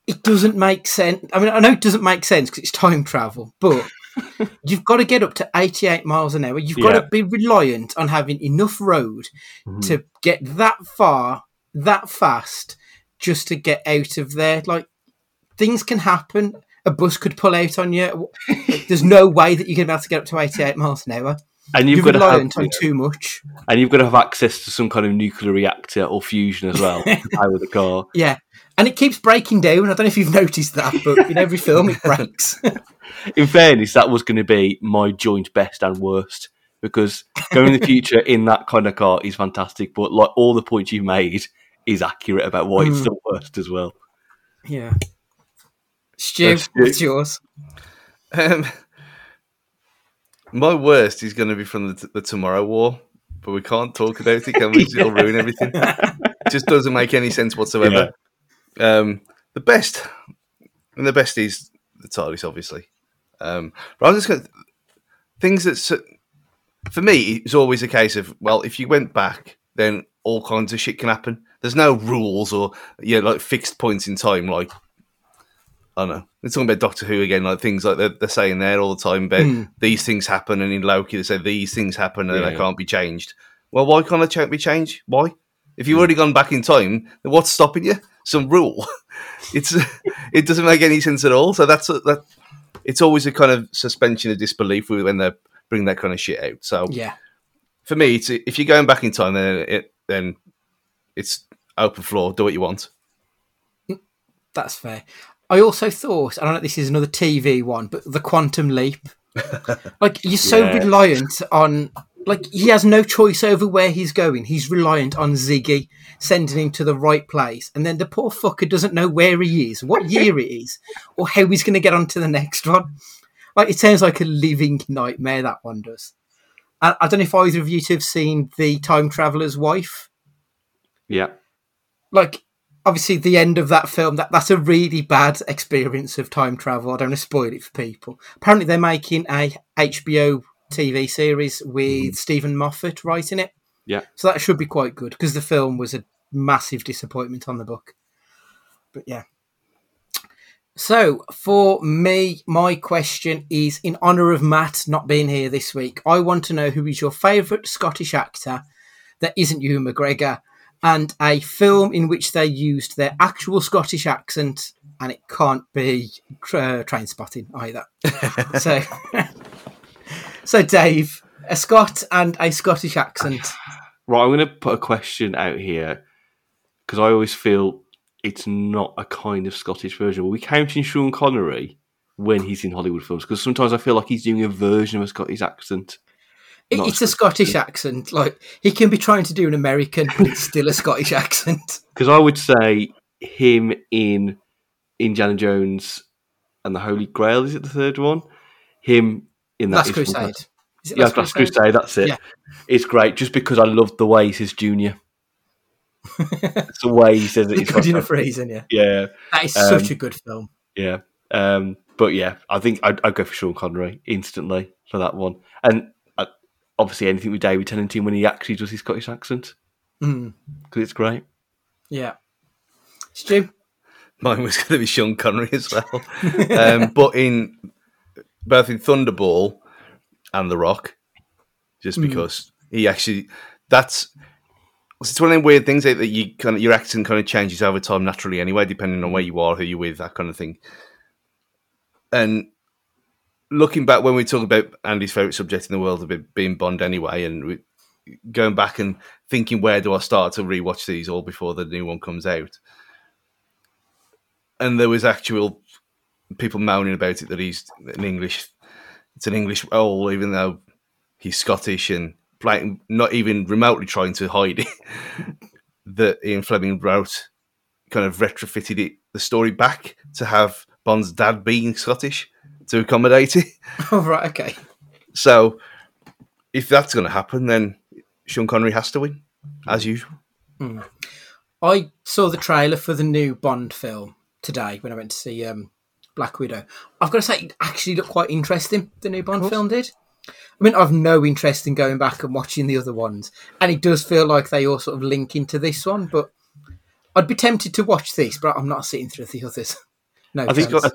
it doesn't make sense. I mean, I know it doesn't make sense because it's time travel, but you've got to get up to 88 miles an hour. You've got Yeah. to be reliant on having enough road mm-hmm. to get that far, that fast, just to get out of there. Like, things can happen. A bus could pull out on you. There's no way that you're going to be able to get up to 88 miles an hour. And you've You're got to have, reliant on too much. and you've got to have access to some kind of nuclear reactor or fusion as well to power the car. Yeah. And it keeps breaking down. I don't know if you've noticed that, but in every film it breaks. In fairness, that was going to be my joint best and worst because going in the future in that kind of car is fantastic. But like all the points you made is accurate about why it's the worst as well. yeah. Stu, Stu. what's yours? Um, my worst is going to be from the, the Tomorrow War, but we can't talk about it, can we? 'Cause It'll ruin everything. It just doesn't make any sense whatsoever. Um, the best, and the best is the TARDIS, obviously. Um, but I'm just going things that for me it's always a case of well, if you went back, then all kinds of shit can happen. There's no rules or yeah, like fixed points in time, like I don't know. They're talking about Doctor Who again, like things like they're, they're saying there all the time about these things happen, and in Loki they say these things happen and they can't be changed. Well, why can't they be changed? Why? If you've already gone back in time, then what's stopping you? Some rule. it's it doesn't make any sense at all. So that's a, that. It's always a kind of suspension of disbelief when they bring that kind of shit out. So Yeah. for me, it's if you're going back in time, then it then it's open floor. Do what you want. That's fair. I also thought, I don't know this is another TV one, but the quantum leap. like you're so Yeah. reliant on like he has no choice over where he's going. He's reliant on Ziggy sending him to the right place. And then the poor fucker doesn't know where he is, what year it is, or how he's gonna get on to the next one. Like it sounds like a living nightmare that one does. I, I don't know if either of you two have seen the time traveler's wife Yeah. like obviously the end of that film that that's a really bad experience of time travel i don't want to spoil it for people apparently they're making a hbo tv series with steven moffat writing it Yeah. so that should be quite good because the film was a massive disappointment on the book but yeah so for me my question is in honor of matt not being here this week i want to know who is your favorite scottish actor that isn't ewan mcgregor and a film in which they used their actual Scottish accent, and it can't be uh, Trainspotting either. so, so Dave, a Scot and a Scottish accent. Right, I'm going to put a question out here because I always feel it's not a kind of Scottish version. Are we counting Sean Connery when he's in Hollywood films? Because sometimes I feel like he's doing a version of a Scottish accent. It- it's a Scottish accent. Like he can be trying to do an American, but it's still a Scottish accent. Because I would say him in Indiana Jones and the Holy Grail, is it the third one? Him in that Last Crusade. fantastic. Is it Yeah, Last Crusade, that's it. Yeah. It's great just because I love the way he says junior. it's the way he says it. The It's good enough fantastic. reason, yeah. Yeah. That is Um, such a good film. Yeah. Um, but yeah, I think I'd, I'd go for Sean Connery instantly for that one. And uh, obviously anything with David Tennant when he actually does his Scottish accent Mm, because it's great. yeah. Stu. Mine was going to be Sean Connery as well, um, but in both in Thunderball and The Rock, just hmm. because he actually that's it's one of them weird things that, that you kind of your accent kind of changes over time naturally anyway, depending on where hmm. you are, who you're with, that kind of thing. And looking back when we talk about Andy's favorite subject in the world of being Bond anyway, and we, going back and thinking where do I start to rewatch these all before the new one comes out, and there was actual people moaning about it that he's an English, it's an English role, even though he's Scottish and not even remotely trying to hide it. that Ian Fleming wrote, kind of retrofitted it the story back to have Bond's dad being Scottish to accommodate it. Oh, right, okay. So if that's going to happen, then Sean Connery has to win, as usual. I saw the trailer for the new Bond film today when I went to see um, Black Widow. I've got to say, it actually looked quite interesting, the new Bond film did. I mean, I've no interest in going back and watching the other ones, and it does feel like they all sort of link into this one, but I'd be tempted to watch this, but I'm not sitting through the others. No, I think chance.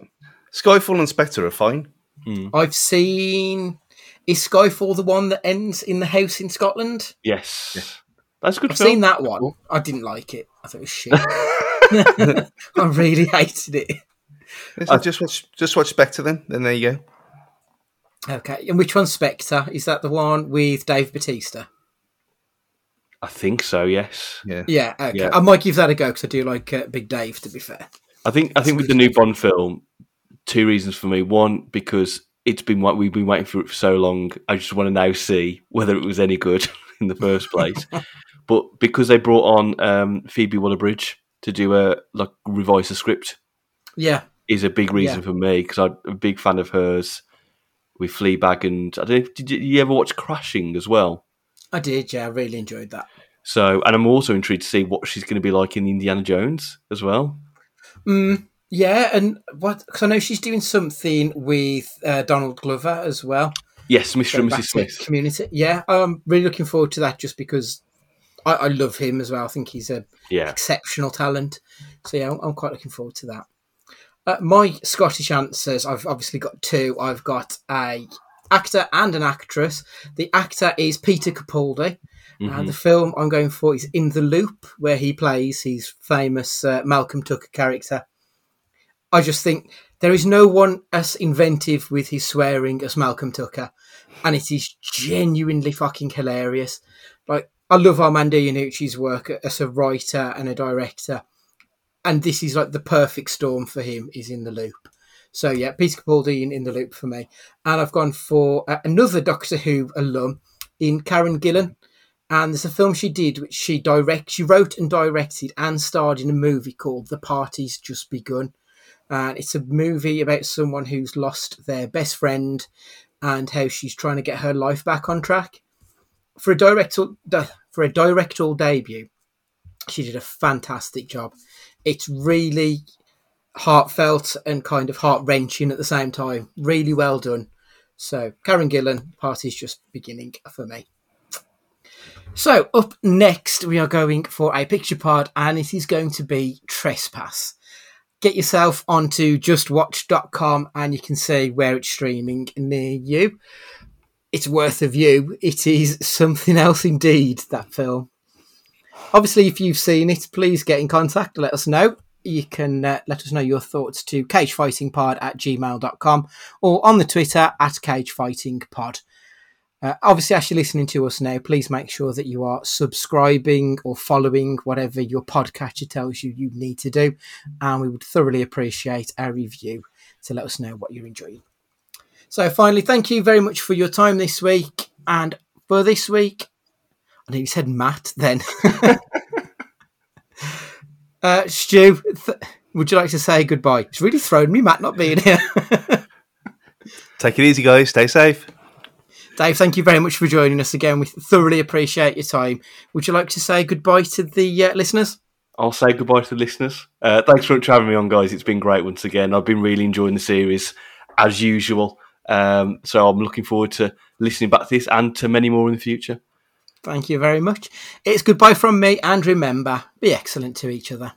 Skyfall and Spectre are fine. Hmm. I've seen. Is Skyfall the one that ends in the house in Scotland? Yes. That's a good I've film. seen that one. I didn't like it. I thought it was shit. I really hated it. So just watch, just watch Spectre then. Then there you go. Okay, and which one's Spectre? Is that the one with Dave Batista? I think so. Yes. Yeah. Yeah, okay. Yeah. I might give that a go because I do like uh, Big Dave. To be fair, I think I think with the new Bond film, two reasons for me. One, because it's been what we've been waiting for it for so long. I just want to now see whether it was any good in the first place. but because they brought on um, Phoebe Waller-Bridge to do a like revise the script yeah, is a big reason Yeah. for me because I'm a big fan of hers with Fleabag and I don't know. Did you, ever watch Crashing as well? I did. Yeah, I really enjoyed that. So, and I'm also intrigued to see what she's going to be like in Indiana Jones as well. Mm, yeah, and what? Because I know she's doing something with uh, Donald Glover as well. Yes, Mr. And Mrs. Smith. Community. Yeah, I'm really looking forward to that. Just because I, I love him as well. I think he's a Yeah, exceptional talent. So yeah, I'm, I'm quite looking forward to that. Uh, my Scottish answers, I've obviously got two. I've got a actor and an actress. The actor is Peter Capaldi. And the film I'm going for is In the Loop, where he plays his famous uh, Malcolm Tucker character. I just think there is no one as inventive with his swearing as Malcolm Tucker, and it is genuinely fucking hilarious. Like I love Armando Iannucci's work as a writer and a director, and this is like the perfect storm for him. Is in the loop. So yeah, Peter Capaldi in, the loop for me, and I've gone for uh, another Doctor Who alum in Karen Gillan. And there's a film she did, which she direct, she wrote and directed, and starred in a movie called "The Party's Just Begun." And it's a movie about someone who's lost their best friend, and how she's trying to get her life back on track. For a director, for a directorial debut, she did a fantastic job. It's really heartfelt and kind of heart wrenching at the same time. Really well done. So, Karen Gillan, party's just beginning for me. So, up next, we are going for a picture pod, and it is going to be Trespass. Get yourself onto justwatch.com and you can see where it's streaming near you. It's worth a view. It is something else indeed, that film. Obviously, if you've seen it, please get in contact. Let us know. You can uh, let us know your thoughts to cagefightingpod at gmail.com or on the Twitter at cagefightingpod. Uh, obviously, as you're listening to us now, please make sure that you are subscribing or following whatever your podcatcher tells you you need to do. And we would thoroughly appreciate a review to let us know what you're enjoying. So, finally, thank you very much for your time this week. And for this week, I know you said Matt then. uh, Stu, th- would you like to say goodbye? It's really thrown me, Matt, not being here. Take it easy, guys. Stay safe. Dave, thank you very much for joining us again. We thoroughly appreciate your time. Would you like to say goodbye to the uh, listeners? I'll say goodbye to the listeners. Uh, thanks for having me on, guys. It's been great once again. I've been really enjoying the series as usual. Um, so I'm looking forward to listening back to this and to many more in the future. Thank you very much. It's goodbye from me, and remember, be excellent to each other.